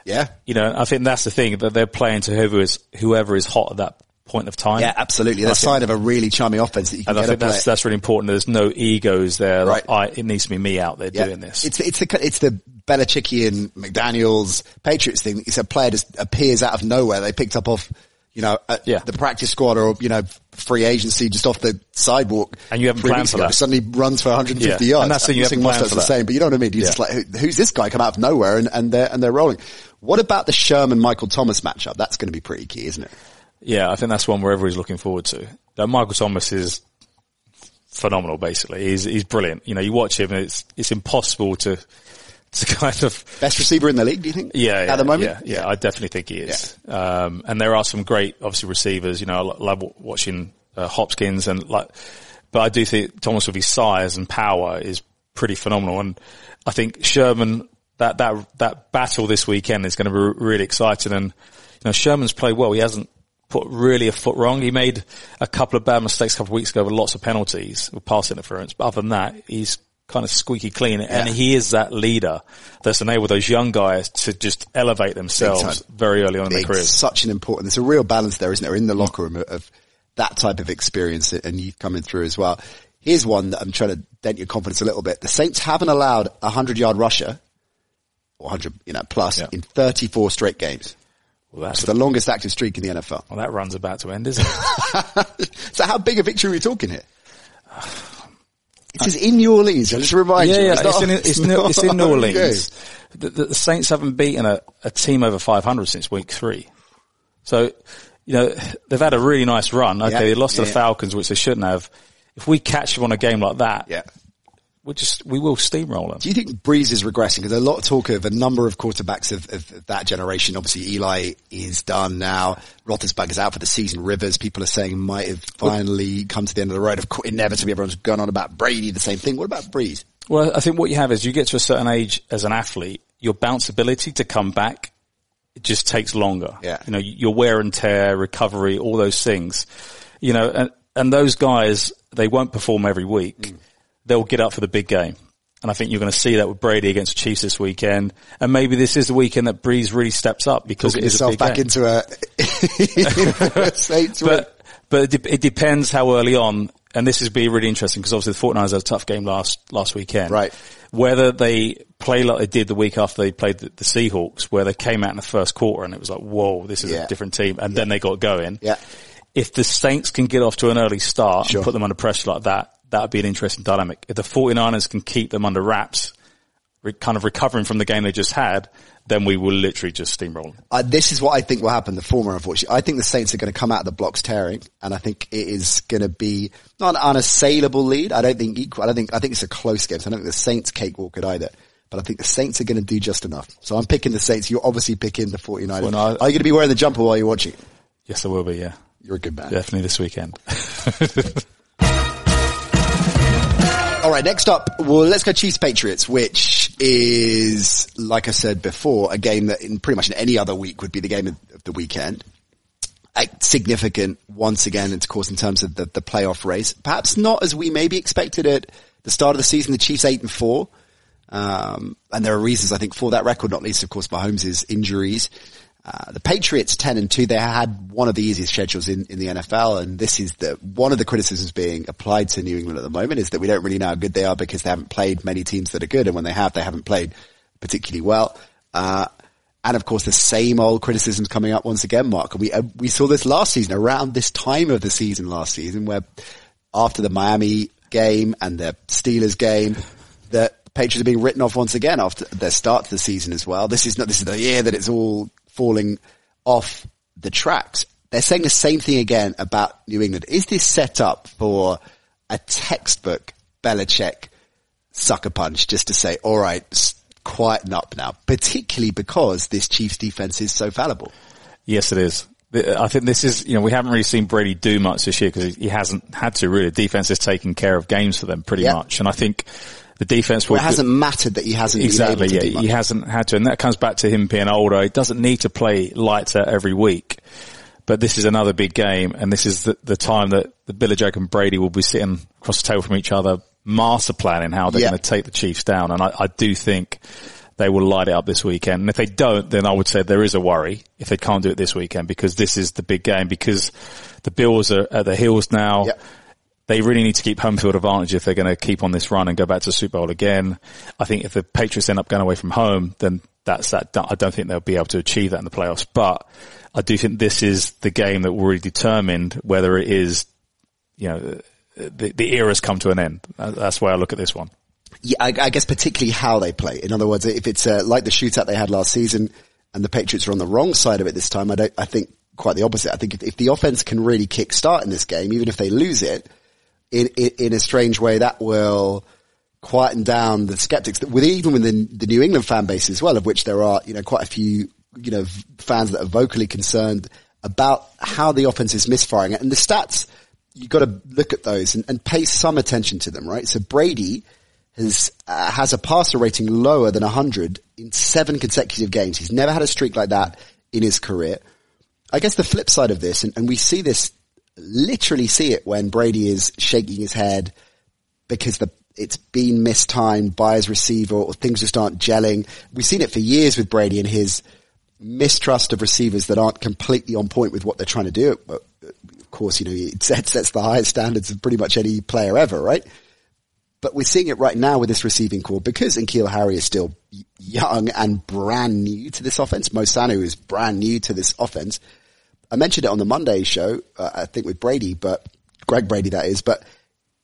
Yeah. you know, I think that's the thing that they're playing to whoever is, whoever is hot at that point of time. Yeah, absolutely. That's think- sign of a really charming offense that you can And I think that's, that's really important. There's no egos there. Like, Right. I, it needs to be me out there Yeah. doing this. It's it's the it's the Belichickian McDaniel's Patriots thing. It's a player just appears out of nowhere. They picked up off you know Yeah. the practice squad or you know free agency just off the sidewalk. And you haven't planned for ago. that. Suddenly runs for 150 Yeah. yards. And that's the you haven't planned for the same, but you know what I mean. You're just like who, who's this guy come out of nowhere and and they're and they're rolling. What about the Sherman Michael Thomas matchup? That's going to be pretty key, isn't it? Yeah, I think that's one where everybody's looking forward to. Now, Michael Thomas is phenomenal. Basically, he's he's brilliant. You know, you watch him, and it's it's impossible to to kind of Best receiver in the league, do you think? yeah, yeah at the moment. Yeah, yeah, I definitely think he is. Um, and there are some great, obviously, receivers. You know, I love watching uh, Hopkins and like, but I do think Thomas with his size and power is pretty phenomenal. And I think Sherman that that that battle this weekend is going to be really exciting. And you know, Sherman's played well. He hasn't put really a foot wrong. He made a couple of bad mistakes a couple of weeks ago with lots of penalties with pass interference. But other than that, he's kind of squeaky clean. And he is that leader that's enabled those young guys to just elevate themselves very early on in their It's careers. such an important, there's a real balance there, isn't there, in the locker room of, that type of experience and youth coming through as well. Here's one that I'm trying to dent your confidence a little bit. The Saints haven't allowed a hundred yard rusher or 100, you know, plus Yeah. in 34 straight games. Well, that's It's the longest active streak in the NFL. well, that run's about to end, isn't it? so how big a victory are we talking here? It is in New Orleans. I'll just remind yeah, you. yeah. It's, It's, not- in, it's, not no, it's in New. Orleans. The, the, the Saints haven't beaten a, a team over 500 since week three. So, you know, they've had a really nice run. Okay, Yeah, they lost to the. Falcons, which they shouldn't have. If we catch them on a game like that, Yeah. We just, we will steamroll them. Do you think Brees is regressing? Because a lot of talk of a number of quarterbacks of, of that generation. Obviously, Eli is done now. Roethlisberger's out for the season. Rivers, people are saying, might have finally come to the end of the road. Of course, inevitably, everyone's gone on about Brady, the same thing. What about Brees? Well, I think what you have is you get to a certain age as an athlete, your bounce ability to come back it just takes longer. Yeah. You know, your wear and tear, recovery, all those things. You know, and, and those guys, they won't perform every week. Mm. They'll get up for the big game. And I think you're going to see that with Brady against the Chiefs this weekend. And maybe this is the weekend that Brees really steps up because Talking it is a big back game. into a Saints win. but but it, de- it depends how early on, and this is be really interesting because obviously the 49ers had a tough game last last weekend. Right. Whether they play like they did the week after they played the, the Seahawks, where they came out in the first quarter and it was like, whoa, this is Yeah. a different team, and then they got going. Yeah. If the Saints can get off to an early start Sure. and put them under pressure like that, that would be an interesting dynamic. If the 49ers can keep them under wraps, re- kind of recovering from the game they just had, then we will literally just steamroll. Uh, this is what I think will happen. The former, unfortunately, I think the Saints are going to come out of the blocks tearing, and I think it is going to be not an unassailable lead. I don't think equal. I don't think. I think it's a close game. So I don't think the Saints cakewalk it either. But I think the Saints are going to do just enough. So I'm picking the Saints. You're obviously picking the 49ers. Well, no, are you going to be wearing the jumper while you're watching? Yes, I will be. Yeah, You're a good man. definitely this weekend. All right, next up, well, let's go Chiefs Patriots, which is, like I said before, a game that in pretty much in any other week would be the game of, the weekend. Uh, significant once again, of course, in terms of the, the playoff race. Perhaps not as we maybe expected at the start of the season. The Chiefs eight and four. Um, and there are reasons I think for that record, not least of course Mahomes' injuries. Uh, the Patriots 10 and 2, they had one of the easiest schedules in, in the NFL. And this is the, one of the criticisms being applied to New England at the moment is that we don't really know how good they are because they haven't played many teams that are good. And when they have, they haven't played particularly well. Uh, and of course the same old criticisms coming up once again, Mark. We, uh, we saw this last season around this time of the season last season where after the Miami game and the Steelers game, the Patriots are being written off once again after their start to the season as well. This is not, this is the year that it's all falling off the tracks. They're saying the same thing again about New England. Is this set up for a textbook Belichick sucker punch just to say, all right, quieten up now, particularly because this Chiefs defense is so fallible? Yes, it is. I think this is, you know, we haven't really seen Brady do much this year because he hasn't had to really. Defense has taken care of games for them pretty Yeah. much. And I think the defense will Well, it hasn't mattered that he hasn't exactly, been able to yeah, he hasn't had to. And that comes back to him being older. He doesn't need to play lights out every week. But this is another big game and this is the, the time that the Belichick and Brady will be sitting across the table from each other, master planning how they're Yeah. going to take the Chiefs down. And I, I do think they will light it up this weekend. And if they don't, then I would say there is a worry if they can't do it this weekend because this is the big game because the Bills are at the heels now. They really need to keep home field advantage if they're going to keep on this run and go back to Super Bowl again. I think if the Patriots end up going away from home, then that's that. I don't think they'll be able to achieve that in the playoffs. But I do think this is the game that will really determine whether it is, you know, the, the era's come to an end. That's why I look at this one. Yeah, I, I guess particularly how they play. In other words, if it's uh, like the shootout they had last season and the Patriots are on the wrong side of it this time, I don't, I think quite the opposite. I think if, if the offense can really kick start in this game, even if they lose it, in, in, in a strange way, that will quieten down the skeptics that with even within the New England fan base as well, of which there are, you know, quite a few, you know, fans that are vocally concerned about how the offense is misfiring. And the stats, you've got to look at those and, and pay some attention to them, right? So Brady has, uh, has a passer rating lower than 100 in seven consecutive games. He's never had a streak like that in his career. I guess the flip side of this, and, and we see this, literally see it when Brady is shaking his head because the it's been mistimed by his receiver or things just aren't gelling. We've seen it for years with Brady and his mistrust of receivers that aren't completely on point with what they're trying to do. But, Of course, you know, it sets, sets the highest standards of pretty much any player ever, right? But we're seeing it right now with this receiving corps because N'Keal Harry is still young and brand new to this offense. Mo Sanu is brand new to this offense. I mentioned it on the Monday show, uh, I think with Brady, but Greg Brady that is, but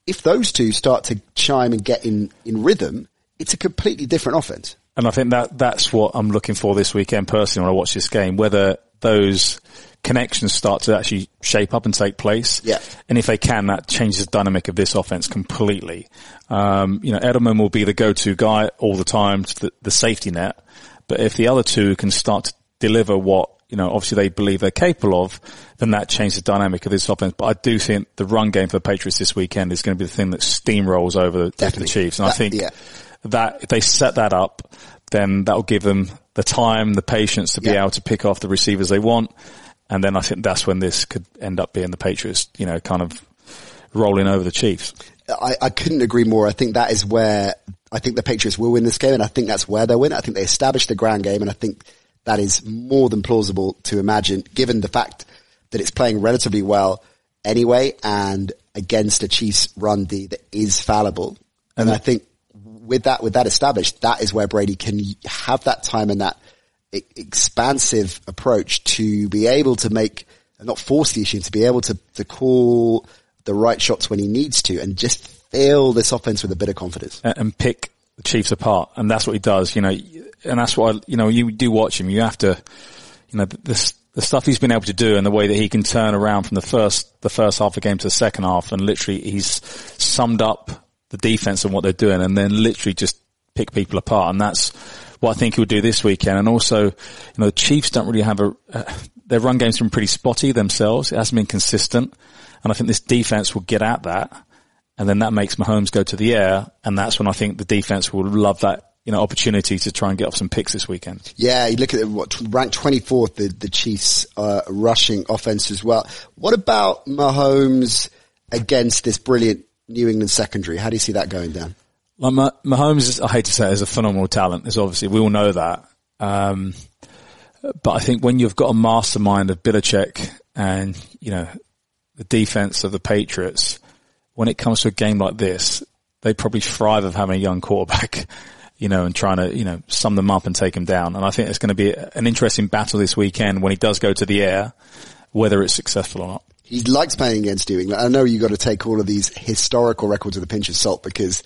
if those two start to chime and get in, in rhythm, it's a completely different offense. And I think that that's what I'm looking for this weekend personally when I watch this game, whether those connections start to actually shape up and take place. Yeah. And if they can, that changes the dynamic of this offense completely. Um, you know, Edelman will be the go-to guy all the time, the, the safety net. But if the other two can start to deliver what, you know, obviously they believe they're capable of, then that changes the dynamic of this offense. But I do think the run game for the Patriots this weekend is going to be the thing that steamrolls over the, the Chiefs. And I think yeah. that if they set that up, then that'll give them the time, the patience to be Yeah. able to pick off the receivers they want. And then I think that's when this could end up being the Patriots, you know, kind of rolling over the Chiefs. I, I couldn't agree more. I think that is where I think the Patriots will win this game, and I think that's where they'll win. I think they established the ground game, and I think that is more than plausible to imagine, given the fact that it's playing relatively well anyway, and against a Chiefs run D that is fallible. And I think with that, with that established, that is where Brady can have that time and that e- expansive approach to be able to make, not force the issue, to be able to, to call the right shots when he needs to and just fill this offense with a bit of confidence. and pick Chiefs apart. And that's what he does, you know, and that's what, you know, you do watch him, you have to, you know, the, the, the stuff he's been able to do and the way that he can turn around from the first, the first half of the game to the second half and literally he's summed up the defense and what they're doing and then literally just pick people apart. And that's what I think he'll do this weekend. And also, you know, the Chiefs don't really have a, uh, their run game's been pretty spotty themselves. It hasn't been consistent. And I think this defense will get at that and then that makes Mahomes go to the air, and that's when I think the defense will love that you know opportunity to try and get off some picks this weekend. Yeah, you look at what tw- ranked 24th, the, the Chiefs uh, rushing offense as well. What about Mahomes against this brilliant New England secondary? How do you see that going down? Mah- Mahomes, is, I hate to say, it, is a phenomenal talent. Is obviously we all know that, um, but I think when you've got a mastermind of Belichick and you know the defense of the Patriots, when it comes to a game like this, they probably thrive of having a young quarterback. You know, and trying to, you know, sum them up and take them down. And I think it's going to be an interesting battle this weekend when he does go to the air, whether it's successful or not. He likes playing against New England. I know you've got to take all of these historical records with a pinch of salt because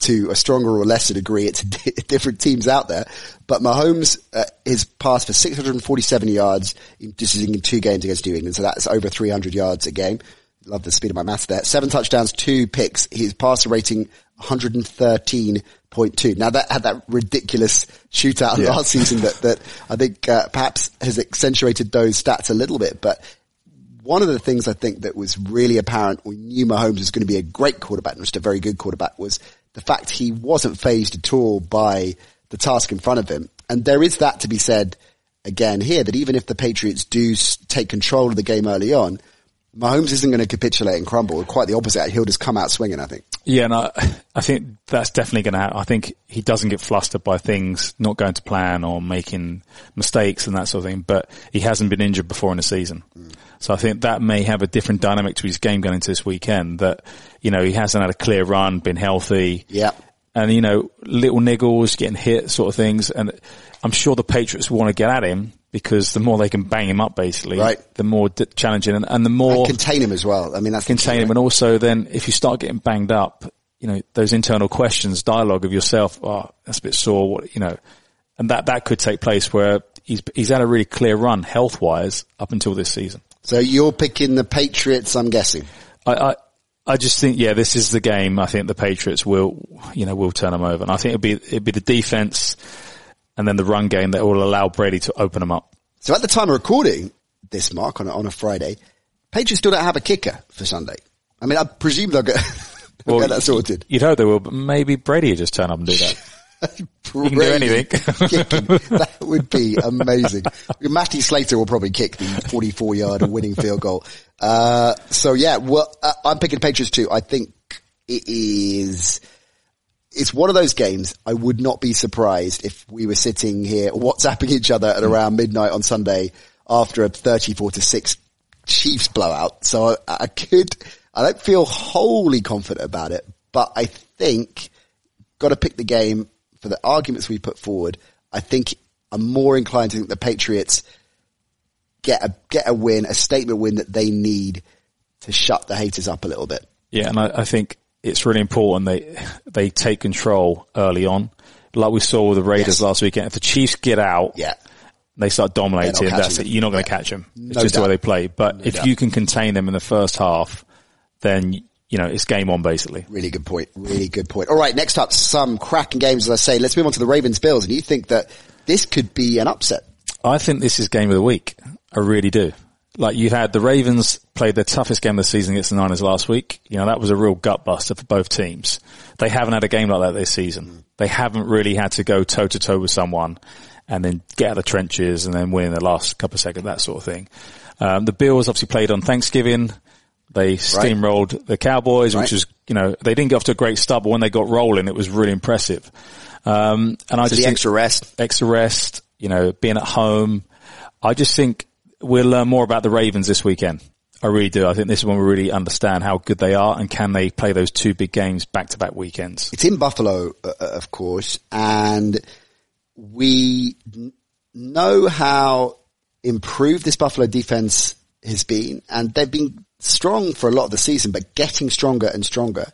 to a stronger or lesser degree, it's different teams out there. But Mahomes uh, is passed for 647 yards. In, is in two games against New England, so that's over 300 yards a game. Love the speed of my maths there. Seven touchdowns, two picks. His passer rating 113.2. Now that had that ridiculous shootout last season that, that I think uh, perhaps has accentuated those stats a little bit, but one of the things I think that was really apparent we knew Mahomes was going to be a great quarterback, not just a very good quarterback, was the fact he wasn't phased at all by the task in front of him. And there is that to be said again here, that even if the Patriots do take control of the game early on, Mahomes isn't going to capitulate and crumble. Quite the opposite. He'll just come out swinging, I think. Yeah, and I, I think that's definitely going to happen. I think he doesn't get flustered by things not going to plan or making mistakes and that sort of thing, but he hasn't been injured before in a season. Mm. So I think that may have a different dynamic to his game going into this weekend that, you know, he hasn't had a clear run, been healthy. Yeah. And, you know, little niggles, getting hit sort of things. And I'm sure the Patriots want to get at him because the more they can bang him up basically, Right. the more d- challenging and, and the more And contain him as well. I mean, that's contain him. And also then if you start getting banged up, you know, those internal questions, dialogue of yourself, oh, that's a bit sore, what, you know, and that, that could take place where he's, he's had a really clear run health wise up until this season. So you're picking the Patriots, I'm guessing. I, I, I just think, yeah, this is the game. I think the Patriots will, you know, will turn them over. And I think it'll be, it'll be the defense and then the run game that will allow Brady to open them up. So at the time of recording this, Mark, on a, on a Friday, Patriots still don't have a kicker for Sunday. I mean, I presume they'll get, they'll get that sorted. You'd hope they will, but maybe Brady will just turn up and do that. You can do anything. that would be amazing. Matty Slater will probably kick the 44 yard winning field goal. Uh, so yeah, well, uh, I'm picking Patriots too. I think it is, it's one of those games. I would not be surprised if we were sitting here WhatsApping each other at around midnight on Sunday after a 34 to 6 Chiefs blowout. So I, I could, I don't feel wholly confident about it, but I think got to pick the game for the arguments we put forward. I think I'm more inclined to think the Patriots get a, get a win, a statement win that they need to shut the haters up a little bit. Yeah, and I, I think it's really important they they take control early on, like we saw with the Raiders Yes. last weekend. If the Chiefs get out, Yeah. they start dominating. That's it. You're not going to Yeah. catch them. It's No just the way they play. But if doubt. you can contain them in the first half, then you know it's game on basically. Really good point. Really good point. All right. Next up, some cracking games, as I say. Let's move on to the Ravens Bills. And you think that this could be an upset? I think this is game of the week. I really do. Like you had the Ravens played their toughest game of the season against the Niners last week. You know, that was a real gut buster for both teams. They haven't had a game like that this season. They haven't really had to go toe to toe with someone and then get out of the trenches and then win in the last couple of seconds, that sort of thing. Um, the Bills obviously played on Thanksgiving. They steamrolled the Cowboys, Right. which was, you know, they didn't get off to a great start, but when they got rolling, it was really impressive. Um, and I So just the think- extra rest. extra rest, you know, being at home. I just think we'll learn more about the Ravens this weekend. I really do. I think this is when we really understand how good they are and can they play those two big games back to back weekends. It's in Buffalo, uh, uh, of course, and we know how improved this Buffalo defense has been, and they've been strong for a lot of the season, but getting stronger and stronger.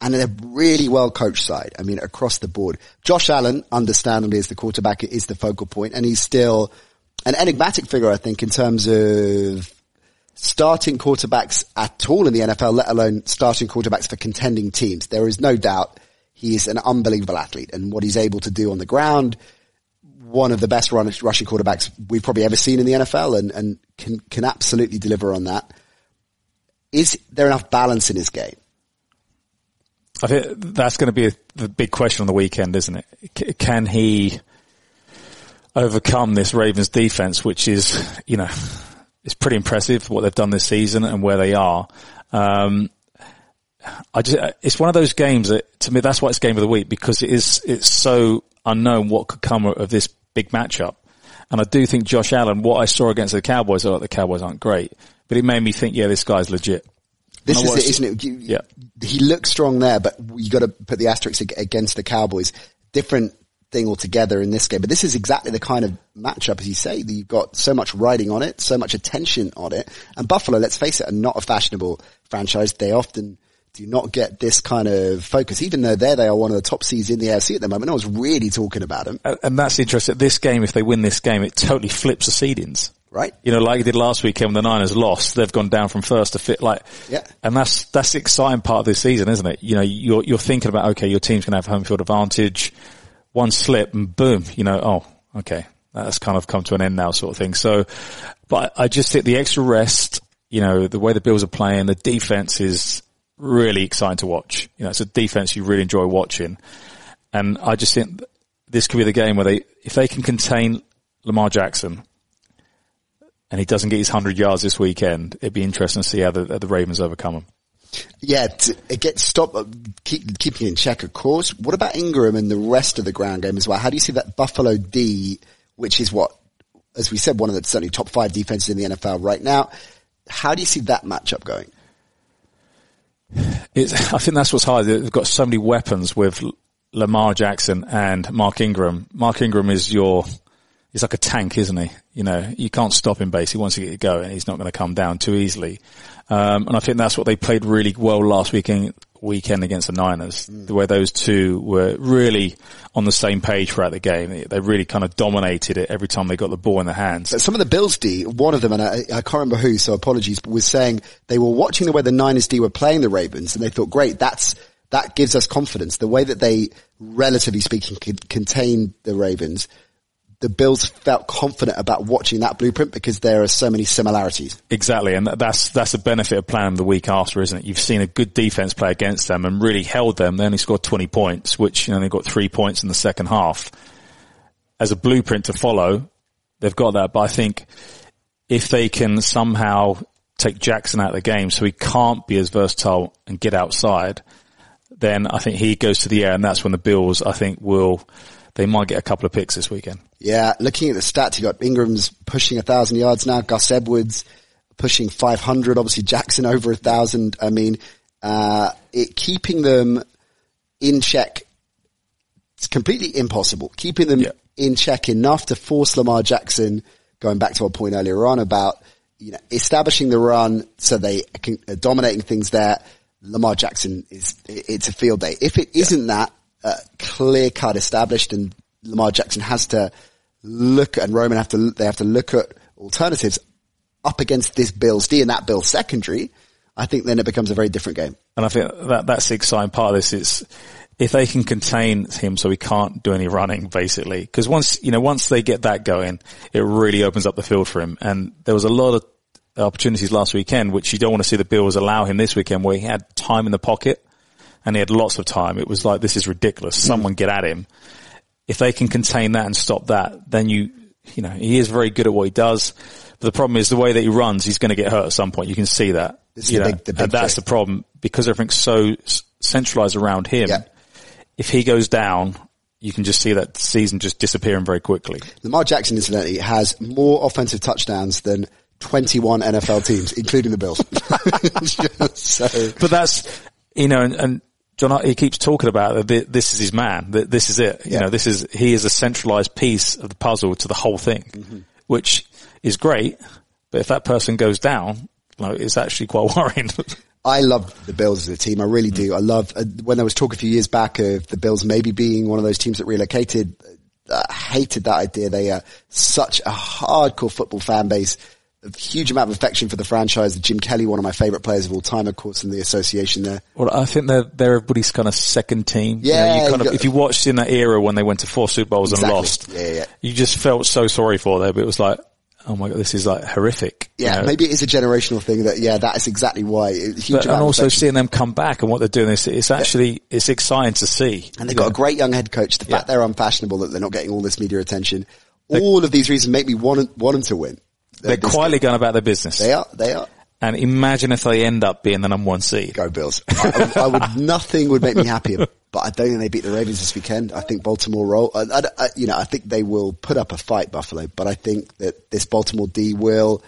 And they're really well coached side. I mean, across the board. Josh Allen, understandably, is the quarterback, is the focal point, and he's still an enigmatic figure, I think, in terms of starting quarterbacks at all in the NFL, let alone starting quarterbacks for contending teams. There is no doubt he is an unbelievable athlete and what he's able to do on the ground, one of the best run, rushing quarterbacks we've probably ever seen in the NFL and, and can, can absolutely deliver on that. Is there enough balance in his game? I think that's going to be a, the big question on the weekend, isn't it? C- can he overcome this Ravens defense, which is, you know, it's pretty impressive what they've done this season and where they are. Um, I just, it's one of those games that to me, that's why it's game of the week because it is, it's so unknown what could come of this big matchup. And I do think Josh Allen, what I saw against the Cowboys, oh, the Cowboys aren't great, but it made me think, yeah, this guy's legit. This is watched- it, isn't it? You- Yeah. He looks strong there, but you got to put the asterisk against the Cowboys. Different thing altogether in this game. But this is exactly the kind of matchup, as you say, that you've got so much riding on it, so much attention on it. And Buffalo, let's face it, are not a fashionable franchise. They often do not get this kind of focus, even though there they are one of the top seeds in the AFC at the moment. I was really talking about them, And- that's interesting. This game, if they win this game, it totally flips the seedings. right? You know, like it did last weekend when the Niners lost, they've gone down from first to fit, like, Yeah. and that's, that's the exciting part of this season, isn't it? You know, you're, you're thinking about, okay, your team's going to have home field advantage, one slip and boom, you know, oh, okay, that's kind of come to an end now sort of thing. So, but I just think the extra rest, you know, the way the Bills are playing, the defense is really exciting to watch. You know, it's a defense you really enjoy watching. And I just think this could be the game where they, if they can contain Lamar Jackson, and he doesn't get his hundred yards this weekend, it'd be interesting to see how the, the Ravens overcome him. Yeah, it gets stop, uh, keep, keeping in check, of course. What about Ingram and the rest of the ground game as well? How do you see that Buffalo D, which is what, as we said, one of the certainly top five defenses in the NFL right now? How do you see that matchup going? It's, I think that's what's hard. They've got so many weapons with Lamar Jackson and Mark Ingram. Mark Ingram is your, he's like a tank, isn't he? You know, you can't stop him basically once you get going. He's not going to come down too easily. Um, and I think that's what they played really well last weekend, weekend against the Niners. The way those two were really on the same page throughout the game. They, they really kind of dominated it every time they got the ball in their hands. But some of the Bills D, one of them, and I, I can't remember who, so apologies, but was saying they were watching the way the Niners D were playing the Ravens, and they thought, great, that's that gives us confidence. The way that they, relatively speaking, could contain the Ravens, the Bills felt confident about watching that blueprint because there are so many similarities. Exactly, and that's that's a benefit of playing the week after, isn't it? You've seen a good defense play against them and really held them. They only scored 20 points, which you know they got three points in the second half. As a blueprint to follow, they've got that. But I think if they can somehow take Jackson out of the game, so he can't be as versatile and get outside, then I think he goes to the air, and that's when the Bills, I think, will they might get a couple of picks this weekend. Yeah, looking at the stats, you got Ingram's pushing a thousand yards now, Gus Edwards pushing 500, obviously Jackson over a thousand. I mean, uh, it keeping them in check. It's completely impossible. Keeping them Yeah. in check enough to force Lamar Jackson, going back to our point earlier on about, you know, establishing the run so they can, uh, dominating things there. Lamar Jackson is, it's a field day. If it not that, uh, clear cut established and Lamar Jackson has to look and Roman have to, they have to look at alternatives up against this Bills D and that Bills secondary, I think then it becomes a very different game. And I think that that's the exciting part of this. Is if they can contain him so he can't do any running, basically. Because once you know, once they get that going, it really opens up the field for him. And there was a lot of opportunities last weekend, which you don't want to see the Bills allow him this weekend, where he had time in the pocket and he had lots of time. It was like this is ridiculous. Mm. Someone get at him. If they can contain that and stop that, then you you know he is very good at what he does. But the problem is the way that he runs, he's going to get hurt at some point. You can see that. You know, big- the big and that's trick. the problem because everything's so centralized around him. Yeah. If he goes down, you can just see that season just disappearing very quickly. Lamar Jackson, incidentally, has more offensive touchdowns than 21 NFL teams, including the Bills. so, But that's, you know, and, and John, he keeps talking about that this is his man, that this is it. You know, this is, he is a centralized piece of the puzzle to the whole thing, Mm-hmm. which is great. But if that person goes down, like, it's actually quite worrying. I love the Bills as a team. I really do. I love uh, when there was talk a few years back of the Bills maybe being one of those teams that relocated. I hated that idea. They are such a hardcore football fan base, a huge amount of affection for the franchise. Jim Kelly, one of my favorite players of all time, of course, in the association there. well, I think they're, they're everybody's kind of second team. You know, Yeah, you kind you of, got- if you watched in that era when they went to four Super Bowls Exactly. and lost, Yeah, yeah. you just felt so sorry for them. But it was like, oh my God, this is like horrific. you Yeah, know? maybe it is a generational thing that, yeah, that is exactly why. But, and also seeing them come back and what they're doing, it's, it's actually, it's exciting to see. And they've got a great young head coach. The fact Yeah. they're unfashionable, that they're not getting all this media attention. All of these reasons make me want, want them to win. They're quietly going about their business. They are, they are. And imagine if they end up being the number one seed. Go Bills. I, I would, nothing would make me happier, but I don't think they beat the Ravens this weekend. I think Baltimore roll, I, you know, I think they will put up a fight, Buffalo, but I think that this Baltimore D will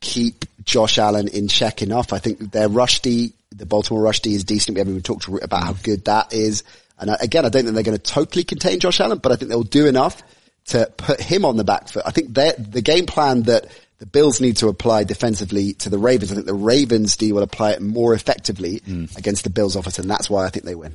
keep Josh Allen in check enough. I think their rush D, the Baltimore rush D is decent. We haven't even talked about how good that is. And I, again, I don't think they're going to totally contain Josh Allen, but I think they'll do enough to put him on the back foot. I think that the game plan that the Bills need to apply defensively to the Ravens, I think the Ravens D will apply it more effectively mm. against the Bills offense, and that's why I think they win.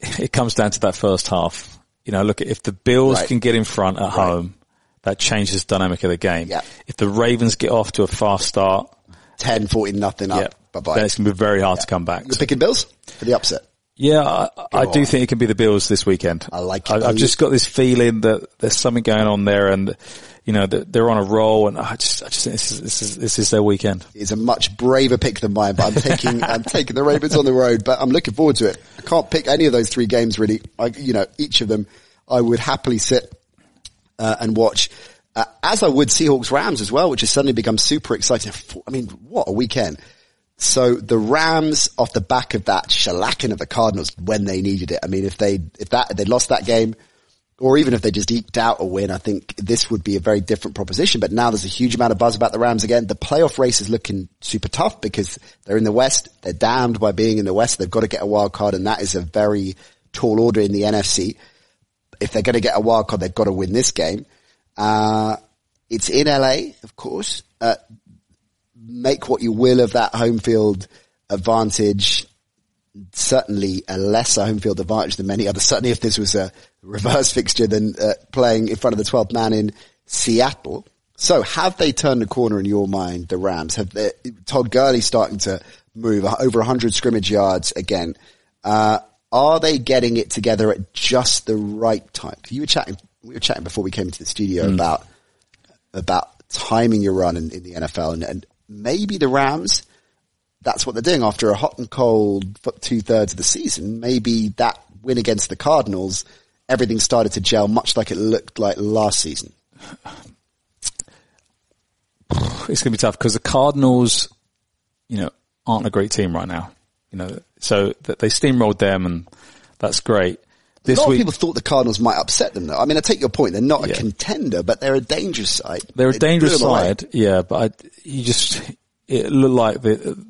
It comes down to that first half. You know, look, if the Bills Right. can get in front at home, that changes the dynamic of the game. Yeah. If the Ravens get off to a fast start, 10, 14, nothing yeah, up. Bye bye. then it's going to be very hard to come back. You're picking Bills for the upset. Yeah, I, I do think it can be the Bills this weekend. I like it. I, I I've just got this feeling that there's something going on there, and you know that they're on a roll, and I just, I just think this is this is this is their weekend. It's a much braver pick than mine, but I'm taking, I'm taking the Ravens on the road, but I'm looking forward to it. I can't pick any of those three games really. I, you know, each of them I would happily sit, uh, and watch. Uh, as I would Seahawks Rams as well, which has suddenly become super exciting. I mean, what a weekend. So the Rams off the back of that shellacking of the Cardinals when they needed it. I mean, if they, if that, if they lost that game, or even if they just eked out a win, I think this would be a very different proposition. But now there's a huge amount of buzz about the Rams again. The playoff race is looking super tough because they're in the West. They're damned by being in the West. They've got to get a wild card and that is a very tall order in the NFC. If they're going to get a wild card, they've got to win this game. Uh, it's in LA, of course. Uh, make what you will of that home field advantage. Certainly a lesser home field advantage than many others. Certainly if this was a reverse fixture than uh, playing in front of the 12th man in Seattle. So have they turned the corner in your mind, the Rams? Have they, Todd Gurley starting to move over 100 scrimmage yards again? Uh, are they getting it together at just the right time? You were chatting, we were chatting before we came into the studio about about timing your run in, in the NFL and, and maybe the Rams, that's what they're doing after a hot and cold two thirds of the season. Maybe that win against the Cardinals, everything started to gel much like it looked like last season. It's going to be tough because the Cardinals, you know, aren't a great team right now. You know, so that they steamrolled them, and that's great. A lot week, of people thought the Cardinals might upset them though. I mean, I take your point. They're not a contender, but they're a dangerous side. They're a They dangerous side, yeah, but I, you just, it looked like the,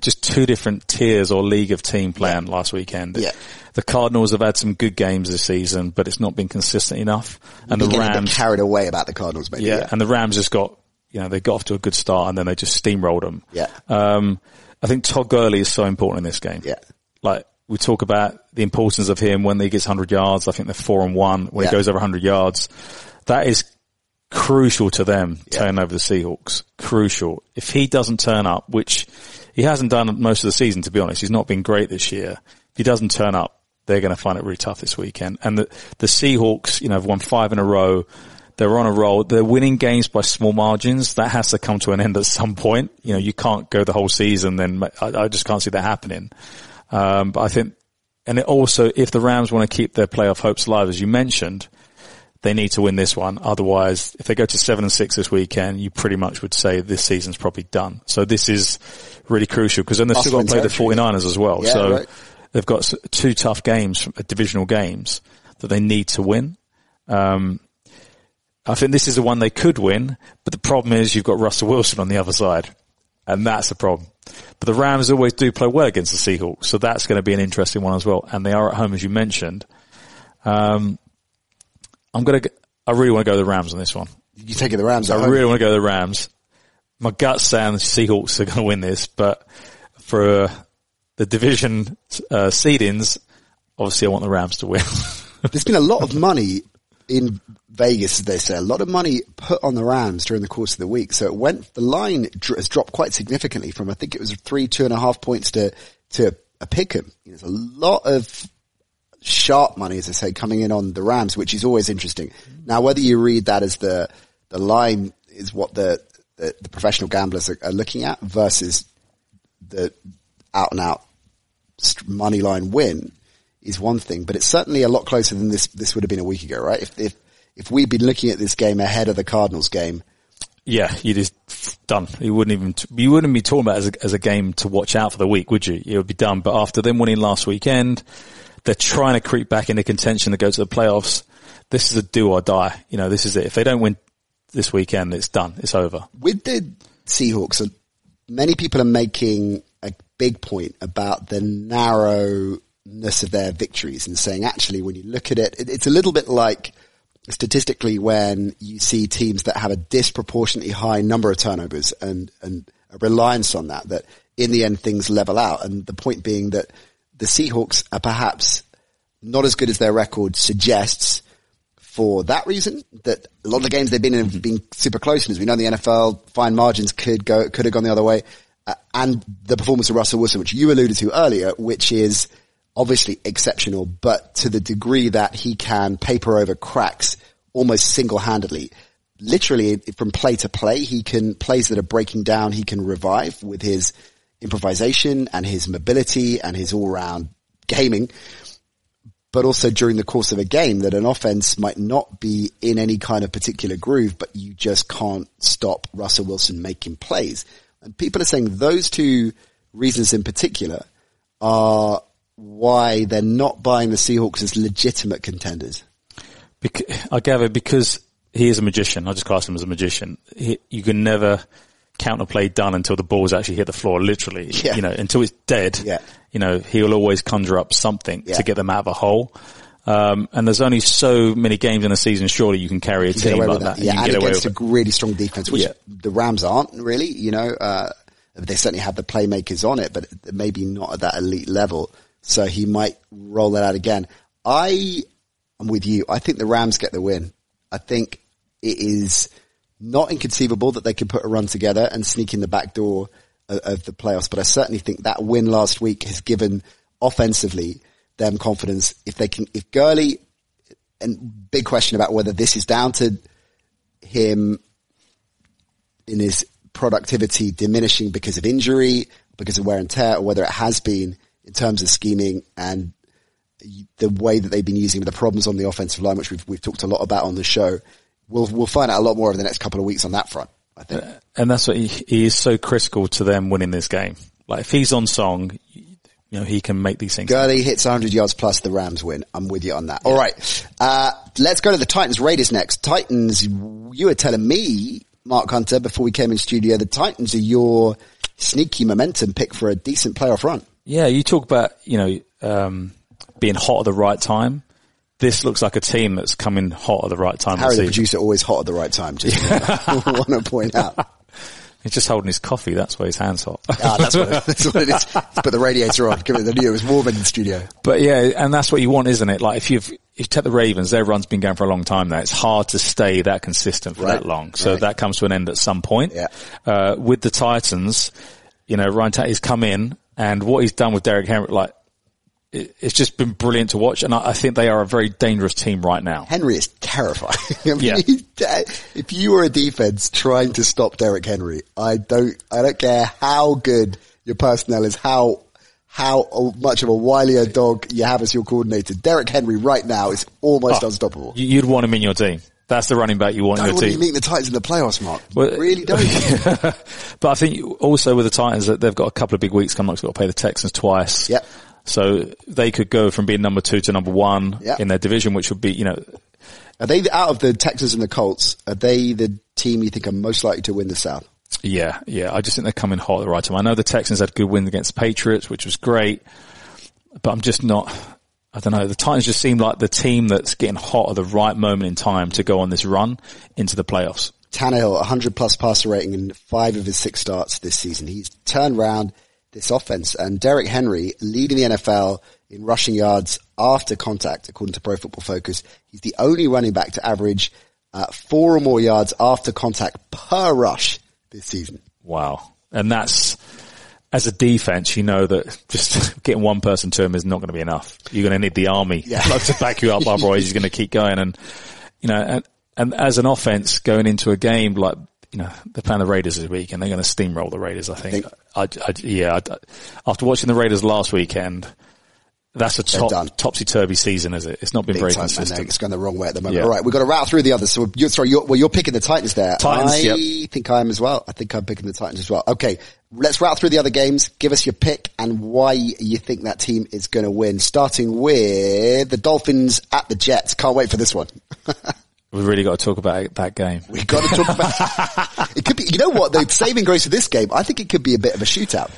just two different tiers or league of team playing last weekend. Yeah. The Cardinals have had some good games this season, but it's not been consistent enough. And You're the getting a bit Rams, carried away about the Cardinals, maybe. yeah, and the Rams just got, you know, they got off to a good start and then they just steamrolled them. Yeah. Um, I think Todd Gurley is so important in this game. Yeah. Like, we talk about the importance of him when he gets 100 yards. I think they're four and one when Yeah. he goes over 100 yards. That is crucial to them turning over the Seahawks. Crucial. If he doesn't turn up, which he hasn't done most of the season, to be honest, he's not been great this year. If he doesn't turn up, they're going to find it really tough this weekend. And the, the Seahawks, you know, have won five in a row. They're on a roll. They're winning games by small margins. That has to come to an end at some point. You know, you can't go the whole season. Then I, I just can't see that happening. Um, but I think, and it also, if the Rams want to keep their playoff hopes alive, as you mentioned, they need to win this one. Otherwise, if they go to seven and six this weekend, you pretty much would say this season's probably done. So this is really crucial because then they've still got to play the Must-win 49ers as well. Yeah, so right. they've got two tough games, uh, divisional games that they need to win. Um, I think this is the one they could win, but the problem is you've got Russell Wilson on the other side. And that's the problem. But the Rams always do play well against the Seahawks, so that's going to be an interesting one as well. And they are at home, as you mentioned. Um, I'm going to, I really want to go the Rams on this one. You taking the Rams? I home? really want to go the Rams. My gut's saying the Seahawks are going to win this, but for uh, the division uh, seedings, obviously I want the Rams to win. There's been a lot of money in Vegas, as they say, a lot of money put on the Rams during the course of the week. So it went, the line has dropped quite significantly from, I think it was three, two and a half points to, to a pick 'em. There's a lot of sharp money, as I say, coming in on the Rams, which is always interesting. Now, whether you read that as the, the line is what the, the, the professional gamblers are, are looking at versus the out and out money line win is one thing, but it's certainly a lot closer than this, this would have been a week ago, right? If, if, if we'd been looking at this game ahead of the Cardinals game, yeah, you'd just done. You wouldn't even, you wouldn't be talking about it as a, as a game to watch out for the week, would you? It would be done. But after them winning last weekend, they're trying to creep back into contention to go to the playoffs. This is a do or die. You know, this is it. If they don't win this weekend, it's done. It's over. with the Seahawks, uh, many people are making a big point about the narrowness of their victories and saying actually when you look at it it's a little bit like statistically when you see teams that have a disproportionately high number of turnovers and, and a reliance on that, that in the end things level out. And the point being that the Seahawks are perhaps not as good as their record suggests for that reason that a lot of the games they've been in have been super close. And as we know, in the NFL, fine margins could go, could have gone the other way. Uh, and the performance of Russell Wilson, which you alluded to earlier, which is obviously exceptional, but to the degree that he can paper over cracks almost single-handedly. Literally from play to play, he can, plays that are breaking down, he can revive with his improvisation and his mobility and his all-round gaming but also during the course of a game that an offense might not be in any kind of particular groove, but you just can't stop Russell Wilson making plays. And people are saying those two reasons in particular are why they're not buying the Seahawks as legitimate contenders. Bec- I gather because he is a magician. I just class him as a magician. He, you can never count a play done until the ball's actually hit the floor, literally. Yeah. You know, until it's dead. Yeah. You know, he'll always conjure up something Yeah. to get them out of a hole. Um, and there's only so many games in a season, surely you can carry a team like that. that. Yeah, and against a really strong defense, which Yeah. the Rams aren't really, you know, uh, they certainly have the playmakers on it, but maybe not at that elite level. So he might roll that out again. I am with you. I think the Rams get the win. I think it is not inconceivable that they can put a run together and sneak in the back door of, of the playoffs, but I certainly think that win last week has given offensively them confidence. If they can, if Gurley, and big question about whether this is down to him in his productivity diminishing because of injury, because of wear and tear, or whether it has been in terms of scheming and the way that they've been using the problems on the offensive line, which we've we've talked a lot about on the show. We'll we'll find out a lot more over the next couple of weeks on that front. I think. And that's what he, he is so critical to them winning this game. Like if he's on song, you know, he can make these things. Gurley hits 100 yards plus the Rams win. I'm with you on that. All right. Uh, let's go to the Titans Raiders next. Titans, you were telling me, Mark Hunter, before we came in studio, the Titans are your sneaky momentum pick for a decent playoff run. Yeah, you talk about, you know, um, being hot at the right time. This looks like a team that's coming hot at the right time. Harry, the producer, always hot at the right time. Just want to point out. He's just holding his coffee. That's why his hand's hot. Ah, that's what, it, that's what it is. Put the radiator on. Give it the new. It was warm in the studio. But yeah, and that's what you want, isn't it? Like if you've, if you take the Ravens, their run's been going for a long time now. It's hard to stay that consistent for Right. that long. So Right. that comes to an end at some point. Yeah. Uh, with the Titans, you know, Ryan Tannehill's come in and what he's done with Derrick Henry, like, it, it's just been brilliant to watch, and I, I think they are a very dangerous team right now. Henry is terrifying. I mean, Yeah. he's de- uh, if you were a defense trying to stop Derrick Henry, I don't, I don't care how good your personnel is, how, how much of a wilier dog you have as your coordinator. Derek Henry right now is almost Oh, unstoppable. You'd want him in your team. That's the running back you want in Don't your to team. meet the Titans in the playoffs, Mark. Well, really don't. but I think also with the Titans that they've got a couple of big weeks coming up. They've got to play the Texans twice. Yep. So they could go from being number two to number one Yep. in their division, which would be, you know, Are they out of the Texans and the Colts? Are they the team you think are most likely to win the South? yeah, yeah. I just think they're coming hot at the right time. I know the Texans had good wins against the Patriots, which was great, but I'm just not. I don't know. The Titans just seem like the team that's getting hot at the right moment in time to go on this run into the playoffs. Tannehill, 100 plus passer rating in five of his six starts this season. He's turned around this offense and Derrick Henry leading the NFL in rushing yards after contact, according to Pro Football Focus. He's the only running back to average uh, four or more yards after contact per rush this season. Wow. And that's, as a defense, you know that just getting one person to him is not going to be enough. You're going to need the army Yeah. to back you up, otherwise he's going to keep going. And, you know, and, and as an offense going into a game like, you know, they're playing the Raiders this week and they're going to steamroll the Raiders, I think. think- I, I, yeah, I, after watching the Raiders last weekend, that's a top, topsy-turvy season, is it? It's not been Big very time, man. Consistent. It's going the wrong way at the moment. Yeah. All right, we've got to route through the others. So you're, sorry, you're, well, you're picking the Titans there. Titans, I yep. think I am as well. I think I'm picking the Titans as well. Okay, let's route through the other games. Give us your pick and why you think that team is going to win. Starting with the Dolphins at the Jets. Can't wait for this one. We've really got to talk about that game. We've got to talk about. it could be. You know what? The saving grace of this game, I think it could be a bit of a shootout.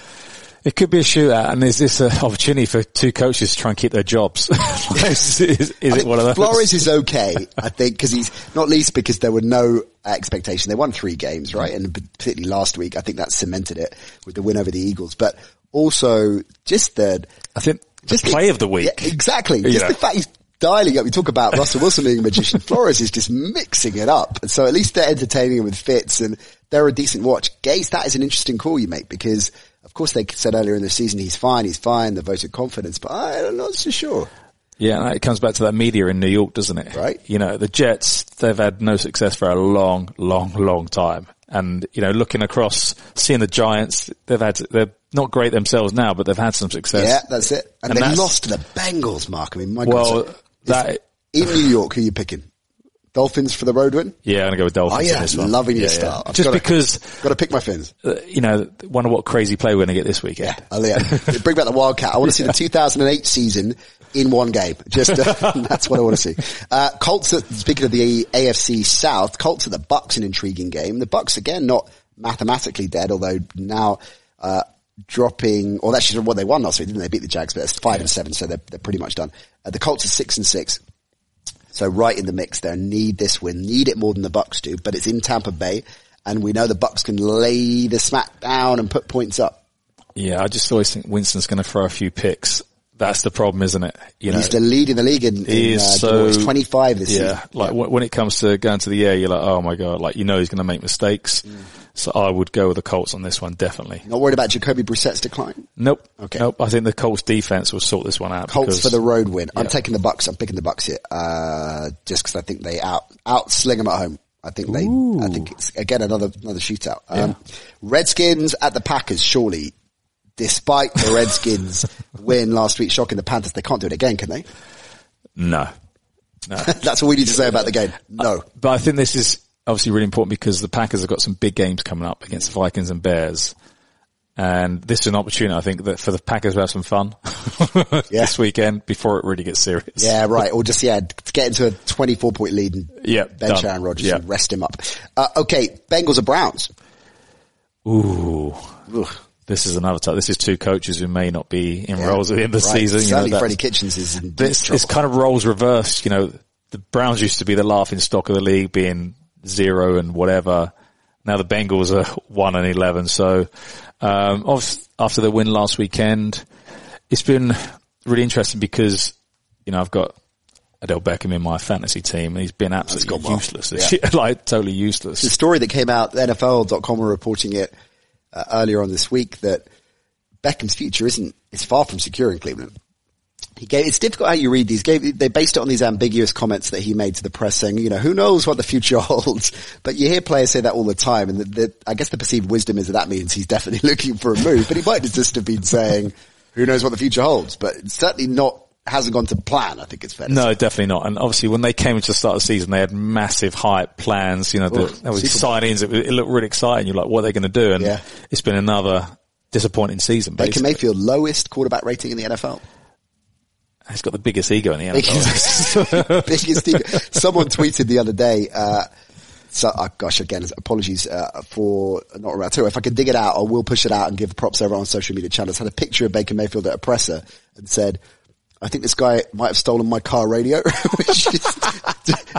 It could be a shootout, and is this an opportunity for two coaches to try and keep their jobs? is, is, is it one of those? Flores is okay, I think, because he's not least because there were no expectation. They won three games, right? And particularly last week, I think that cemented it with the win over the Eagles. But also just the I think just the play of the week. Yeah, exactly. You Just know. the fact he's dialing up. We talk about Russell Wilson being a magician. Flores is just mixing it up. And so at least they're entertaining him with fits and they're a decent watch. Gase, that is an interesting call you make because of course they said earlier in the season he's fine, he's fine, the voted confidence, but I'm not so sure. Yeah, it comes back to that media in New York, doesn't it? Right. You know, the Jets, they've had no success for a long, long, long time. And, you know, looking across, seeing the Giants, they've had, they're not great themselves now, but they've had some success. Yeah, that's it. And, And they lost to the Bengals, Mark. I mean, my Well, God. So that- in New York, who are you picking? Dolphins for the road win? Yeah, I'm to go with Dolphins Oh yeah, this one. loving your Yeah, yeah. style. I've Just gotta- because, Got to pick my fins. uh, you know, wonder what crazy play we're going to get this weekend. Oh, yeah. Bring back the Wildcat. I want to see the 2008 season in one game. Just uh, that's what I want to see. Uh, Colts. At, speaking of the AFC South, Colts at the Bucs, an intriguing game. The Bucs again not mathematically dead, although now uh, dropping. Or that's just what they won last week, didn't they? Beat the Jags, but it's five and seven, so they're they're pretty much done. Uh, the Colts are six and six. So right in the mix there. Need this win. Need it more than the Bucks do, but it's in Tampa Bay, and we know the Bucks can lay the smack down and put points up. Yeah, I just always think Winston's going to throw a few picks. That's the problem, isn't it? You know, He's the lead in the league in, he in uh, so He's 25 this yeah. season. Like wh- when it comes to going to the air, you're like, oh my god, like you know he's going to make mistakes. Mm. So I would go with the Colts on this one, definitely. Not worried about Jacoby Brissett's decline. Nope. Okay. Nope. I think the Colts defense will sort this one out. Colts because- for the road win. I'm taking the Bucs. I'm picking the Bucs here, uh, just because I think they out out sling them at home. I think they. I think it's again another another shootout. Um, Redskins at the Packers. Surely, despite the Redskins win last week, shocking the Panthers, they can't do it again, can they? No. That's all we need to say about the game. No. But I think this is obviously really important because the Packers have got some big games coming up against the Vikings and Bears. And this is an opportunity, I think, that for the Packers to have some fun this weekend before it really gets serious. Yeah, right. Or just, yeah, get into a 24 point lead and Yeah, bench done. Aaron Rodgers Yeah. and rest him up. Uh, okay. Bengals or Browns? Ooh. Ugh. This is another time. This is two coaches who may not be in roles at the end of the Right. season. You know, Freddie Kitchens is in But it's, kind of roles reversed. You know, the Browns used to be the laughing stock of the league, being zero and whatever. Now the Bengals are one and eleven. So, um, after the win last weekend, it's been really interesting because you know I've got Odell Beckham in my fantasy team, and he's been absolutely well. useless. this year. like totally useless. the story that came out, NFL.com were reporting it uh, earlier on this week that Beckham's future isn't, is far from secure in Cleveland. He gave, it's difficult how you read these. Gave, they based it on these ambiguous comments that he made to the press saying, you know, who knows what the future holds. But you hear players say that all the time. And the, the, I guess the perceived wisdom is that that means he's definitely looking for a move, but he might just have been saying, who knows what the future holds, but it's certainly not, hasn't gone to plan. I think it's fair No, say. definitely not. And obviously, when they came to the start of the season, they had massive hype plans. You know, the, there was signings. It, it looked really exciting. You're like, what are they going to do? And Yeah. it's been another disappointing season. Baker basically. Mayfield, lowest quarterback rating in the NFL. He's got the biggest ego in the NFL. biggest, ego. Someone tweeted the other day, uh, so, uh, gosh, again, apologies, uh, for not around too. If I can dig it out, I will push it out and give props over on social media channels. Had a picture of Baker Mayfield at a presser and said, I think this guy might have stolen my car radio, which is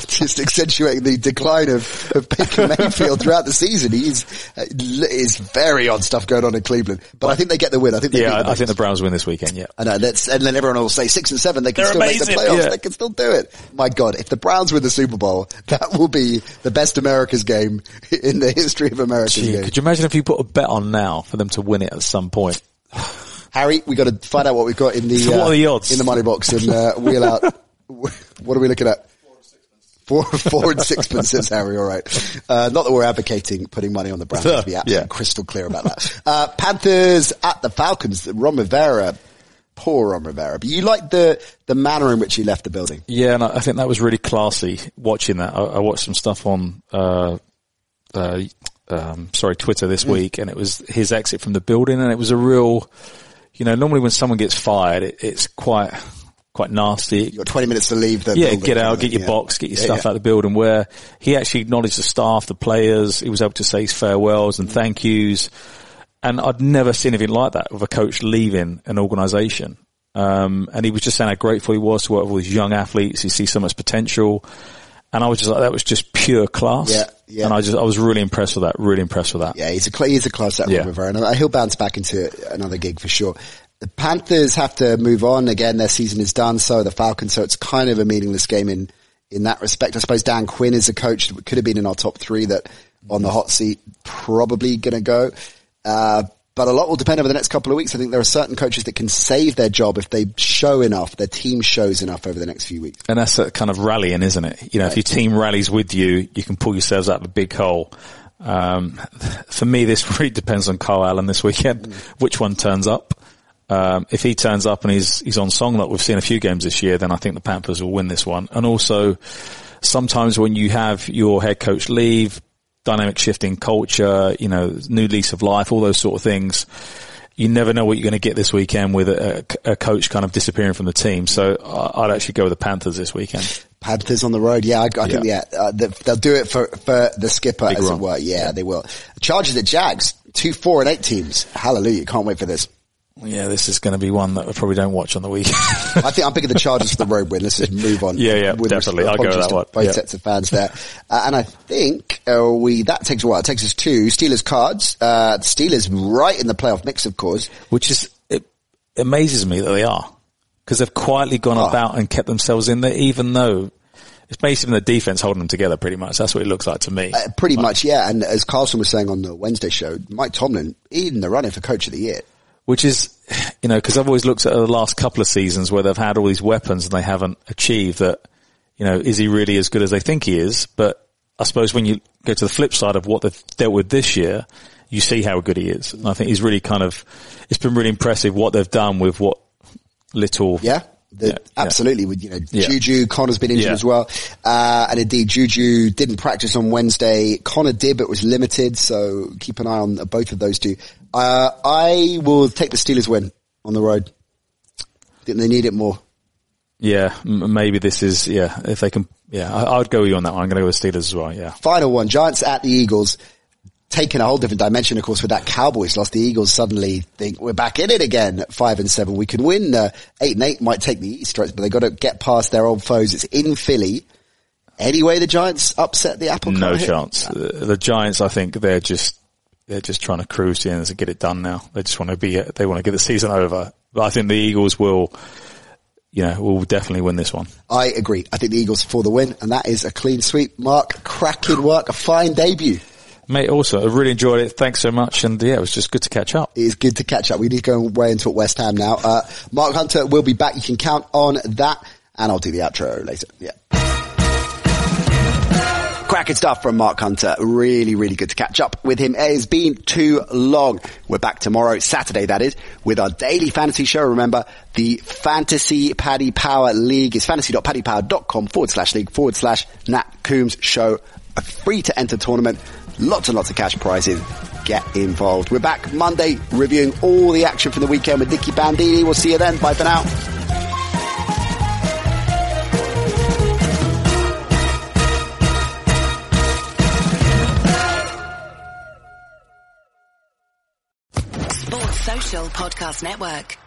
just accentuating the decline of, of Baker Mayfield throughout the season. He's, uh, is very odd stuff going on in Cleveland, but I think they get the win. I think they yeah, beat I, I think the Browns win this weekend. Yeah. I know that's, and then everyone will say six and seven. They can They're still make the playoffs. Yeah. They can still do it. My God, if the Browns win the Super Bowl, that will be the best America's game in the history of American Gee, games. could you imagine if you put a bet on now for them to win it at some point? Harry, we got to find out what we've got in the uh, So are the odds? in the money box and uh, wheel out. What are we looking at? Four, four and sixpence, says Harry. All right. Uh, not that we're advocating putting money on the Browns. Let's be absolutely Yeah. crystal clear about that. Uh, Panthers at the Falcons. Ron Rivera. Poor Ron Rivera. But you like the, the manner in which he left the building. Yeah, and I think that was really classy watching that. I, I watched some stuff on, uh, uh, um, sorry, Twitter this week and it was his exit from the building and it was a real, you know, normally when someone gets fired, it, it's quite, quite nasty. You've got 20 minutes to leave the Yeah, building. get out, get your Yeah. box, get your stuff yeah. out of the building where he actually acknowledged the staff, the players, he was able to say his farewells and thank yous. And I'd never seen anything like that with a coach leaving an organisation. Um, and he was just saying how grateful he was to work with all these young athletes. He sees so much potential. And I was just like, that was just pure class. Yeah, yeah. And I just, I was really impressed with that, really impressed with that. Yeah, he's a he's a class at Yeah. Ron Rivera, and he'll bounce back into another gig for sure. The Panthers have to move on again. Their season is done. So the Falcons. So it's kind of a meaningless game in in that respect. I suppose Dan Quinn is a coach that could have been in our top three that on the hot seat probably going to go. Uh, but a lot will depend over the next couple of weeks. I think there are certain coaches that can save their job if they show enough, their team shows enough over the next few weeks. And that's a kind of rallying, isn't it? You know, if your team rallies with you, you can pull yourselves out of a big hole. Um, for me, this really depends on Kyle Allen this weekend, which one turns up. Um, if he turns up and he's, he's on song like we've seen a few games this year, then I think the Panthers will win this one. And also, sometimes when you have your head coach leave, dynamic shifting culture, you know, new lease of life, all those sort of things, you never know what you're going to get this weekend with a, a, coach kind of disappearing from the team. So I'd actually go with the Panthers this weekend. Panthers on the road. Yeah, I, I think yeah, uh, they- they'll do it for for the skipper Big as run. it were. Yeah, they will. Chargers at Jags, two, four, and eight teams. Hallelujah! Can't wait for this. Yeah, this is going to be one that I probably don't watch on the weekend. I think I'm picking the Chargers for the road win. Let's just move on. Yeah, yeah, definitely. I'll go with that one. Both Yeah. sets of fans there, uh, and I think uh, we that takes a while. It takes us to Steelers cards. Uh, Steelers right in the playoff mix, of course. which is it amazes me that they are because they've quietly gone Oh. about and kept themselves in there, even though it's basically the defense holding them together. Pretty much, that's what it looks like to me. Uh, pretty much, yeah. And as Carlson was saying on the Wednesday show, Mike Tomlin in the running for Coach of the Year. Which is, you know, because I've always looked at the last couple of seasons where they've had all these weapons and they haven't achieved that. You know, is he really as good as they think he is? But I suppose when you go to the flip side of what they've dealt with this year, you see how good he is. And I think he's really kind of, it's been really impressive what they've done with what little. Yeah. The, Yeah, yeah. absolutely. With you know, Yeah. Juju, Connor's been injured Yeah. as well, uh, and indeed Juju didn't practice on Wednesday. Connor did, but was limited. So keep an eye on both of those two. Uh, I will take the Steelers win on the road. Didn't they need it more. Yeah, m- maybe this is, yeah, if they can, yeah, I, I would go with you on that one. I'm going to go with Steelers as well, yeah. Final one, Giants at the Eagles. Taking a whole different dimension, of course, with that Cowboys loss. The Eagles suddenly think we're back in it again at five and seven. We can win, uh, eight and eight might take the East, right? But they got to get past their old foes. It's in Philly. Anyway, the Giants upset the apple No chance. The, the Giants, I think they're just, they're just trying to cruise the end and get it done now. They just want to be, they want to get the season over. But I think the Eagles will, you know, will definitely win this one. I agree. I think the Eagles for the win, and that is a clean sweep. Mark, cracking work, a fine debut. Mate, also, I really enjoyed it. Thanks so much. And yeah, it was just good to catch up. It is good to catch up. We need to go away and talk West Ham now. Uh, Mark Hunter will be back. You can count on that. And I'll do the outro later. Yeah. Cracking stuff from Mark Hunter. Really, really good to catch up with him. It has been too long. We're back tomorrow, Saturday that is, with our daily fantasy show. Remember, the Fantasy Paddy Power League is fantasy.paddypower.com forward slash league forward slash Nat Coombs show. A free to enter tournament. Lots and lots of cash prizes. Get involved. We're back Monday reviewing all the action from the weekend with Nicky Bandini. We'll see you then. Bye for now. Sports Social Podcast Network.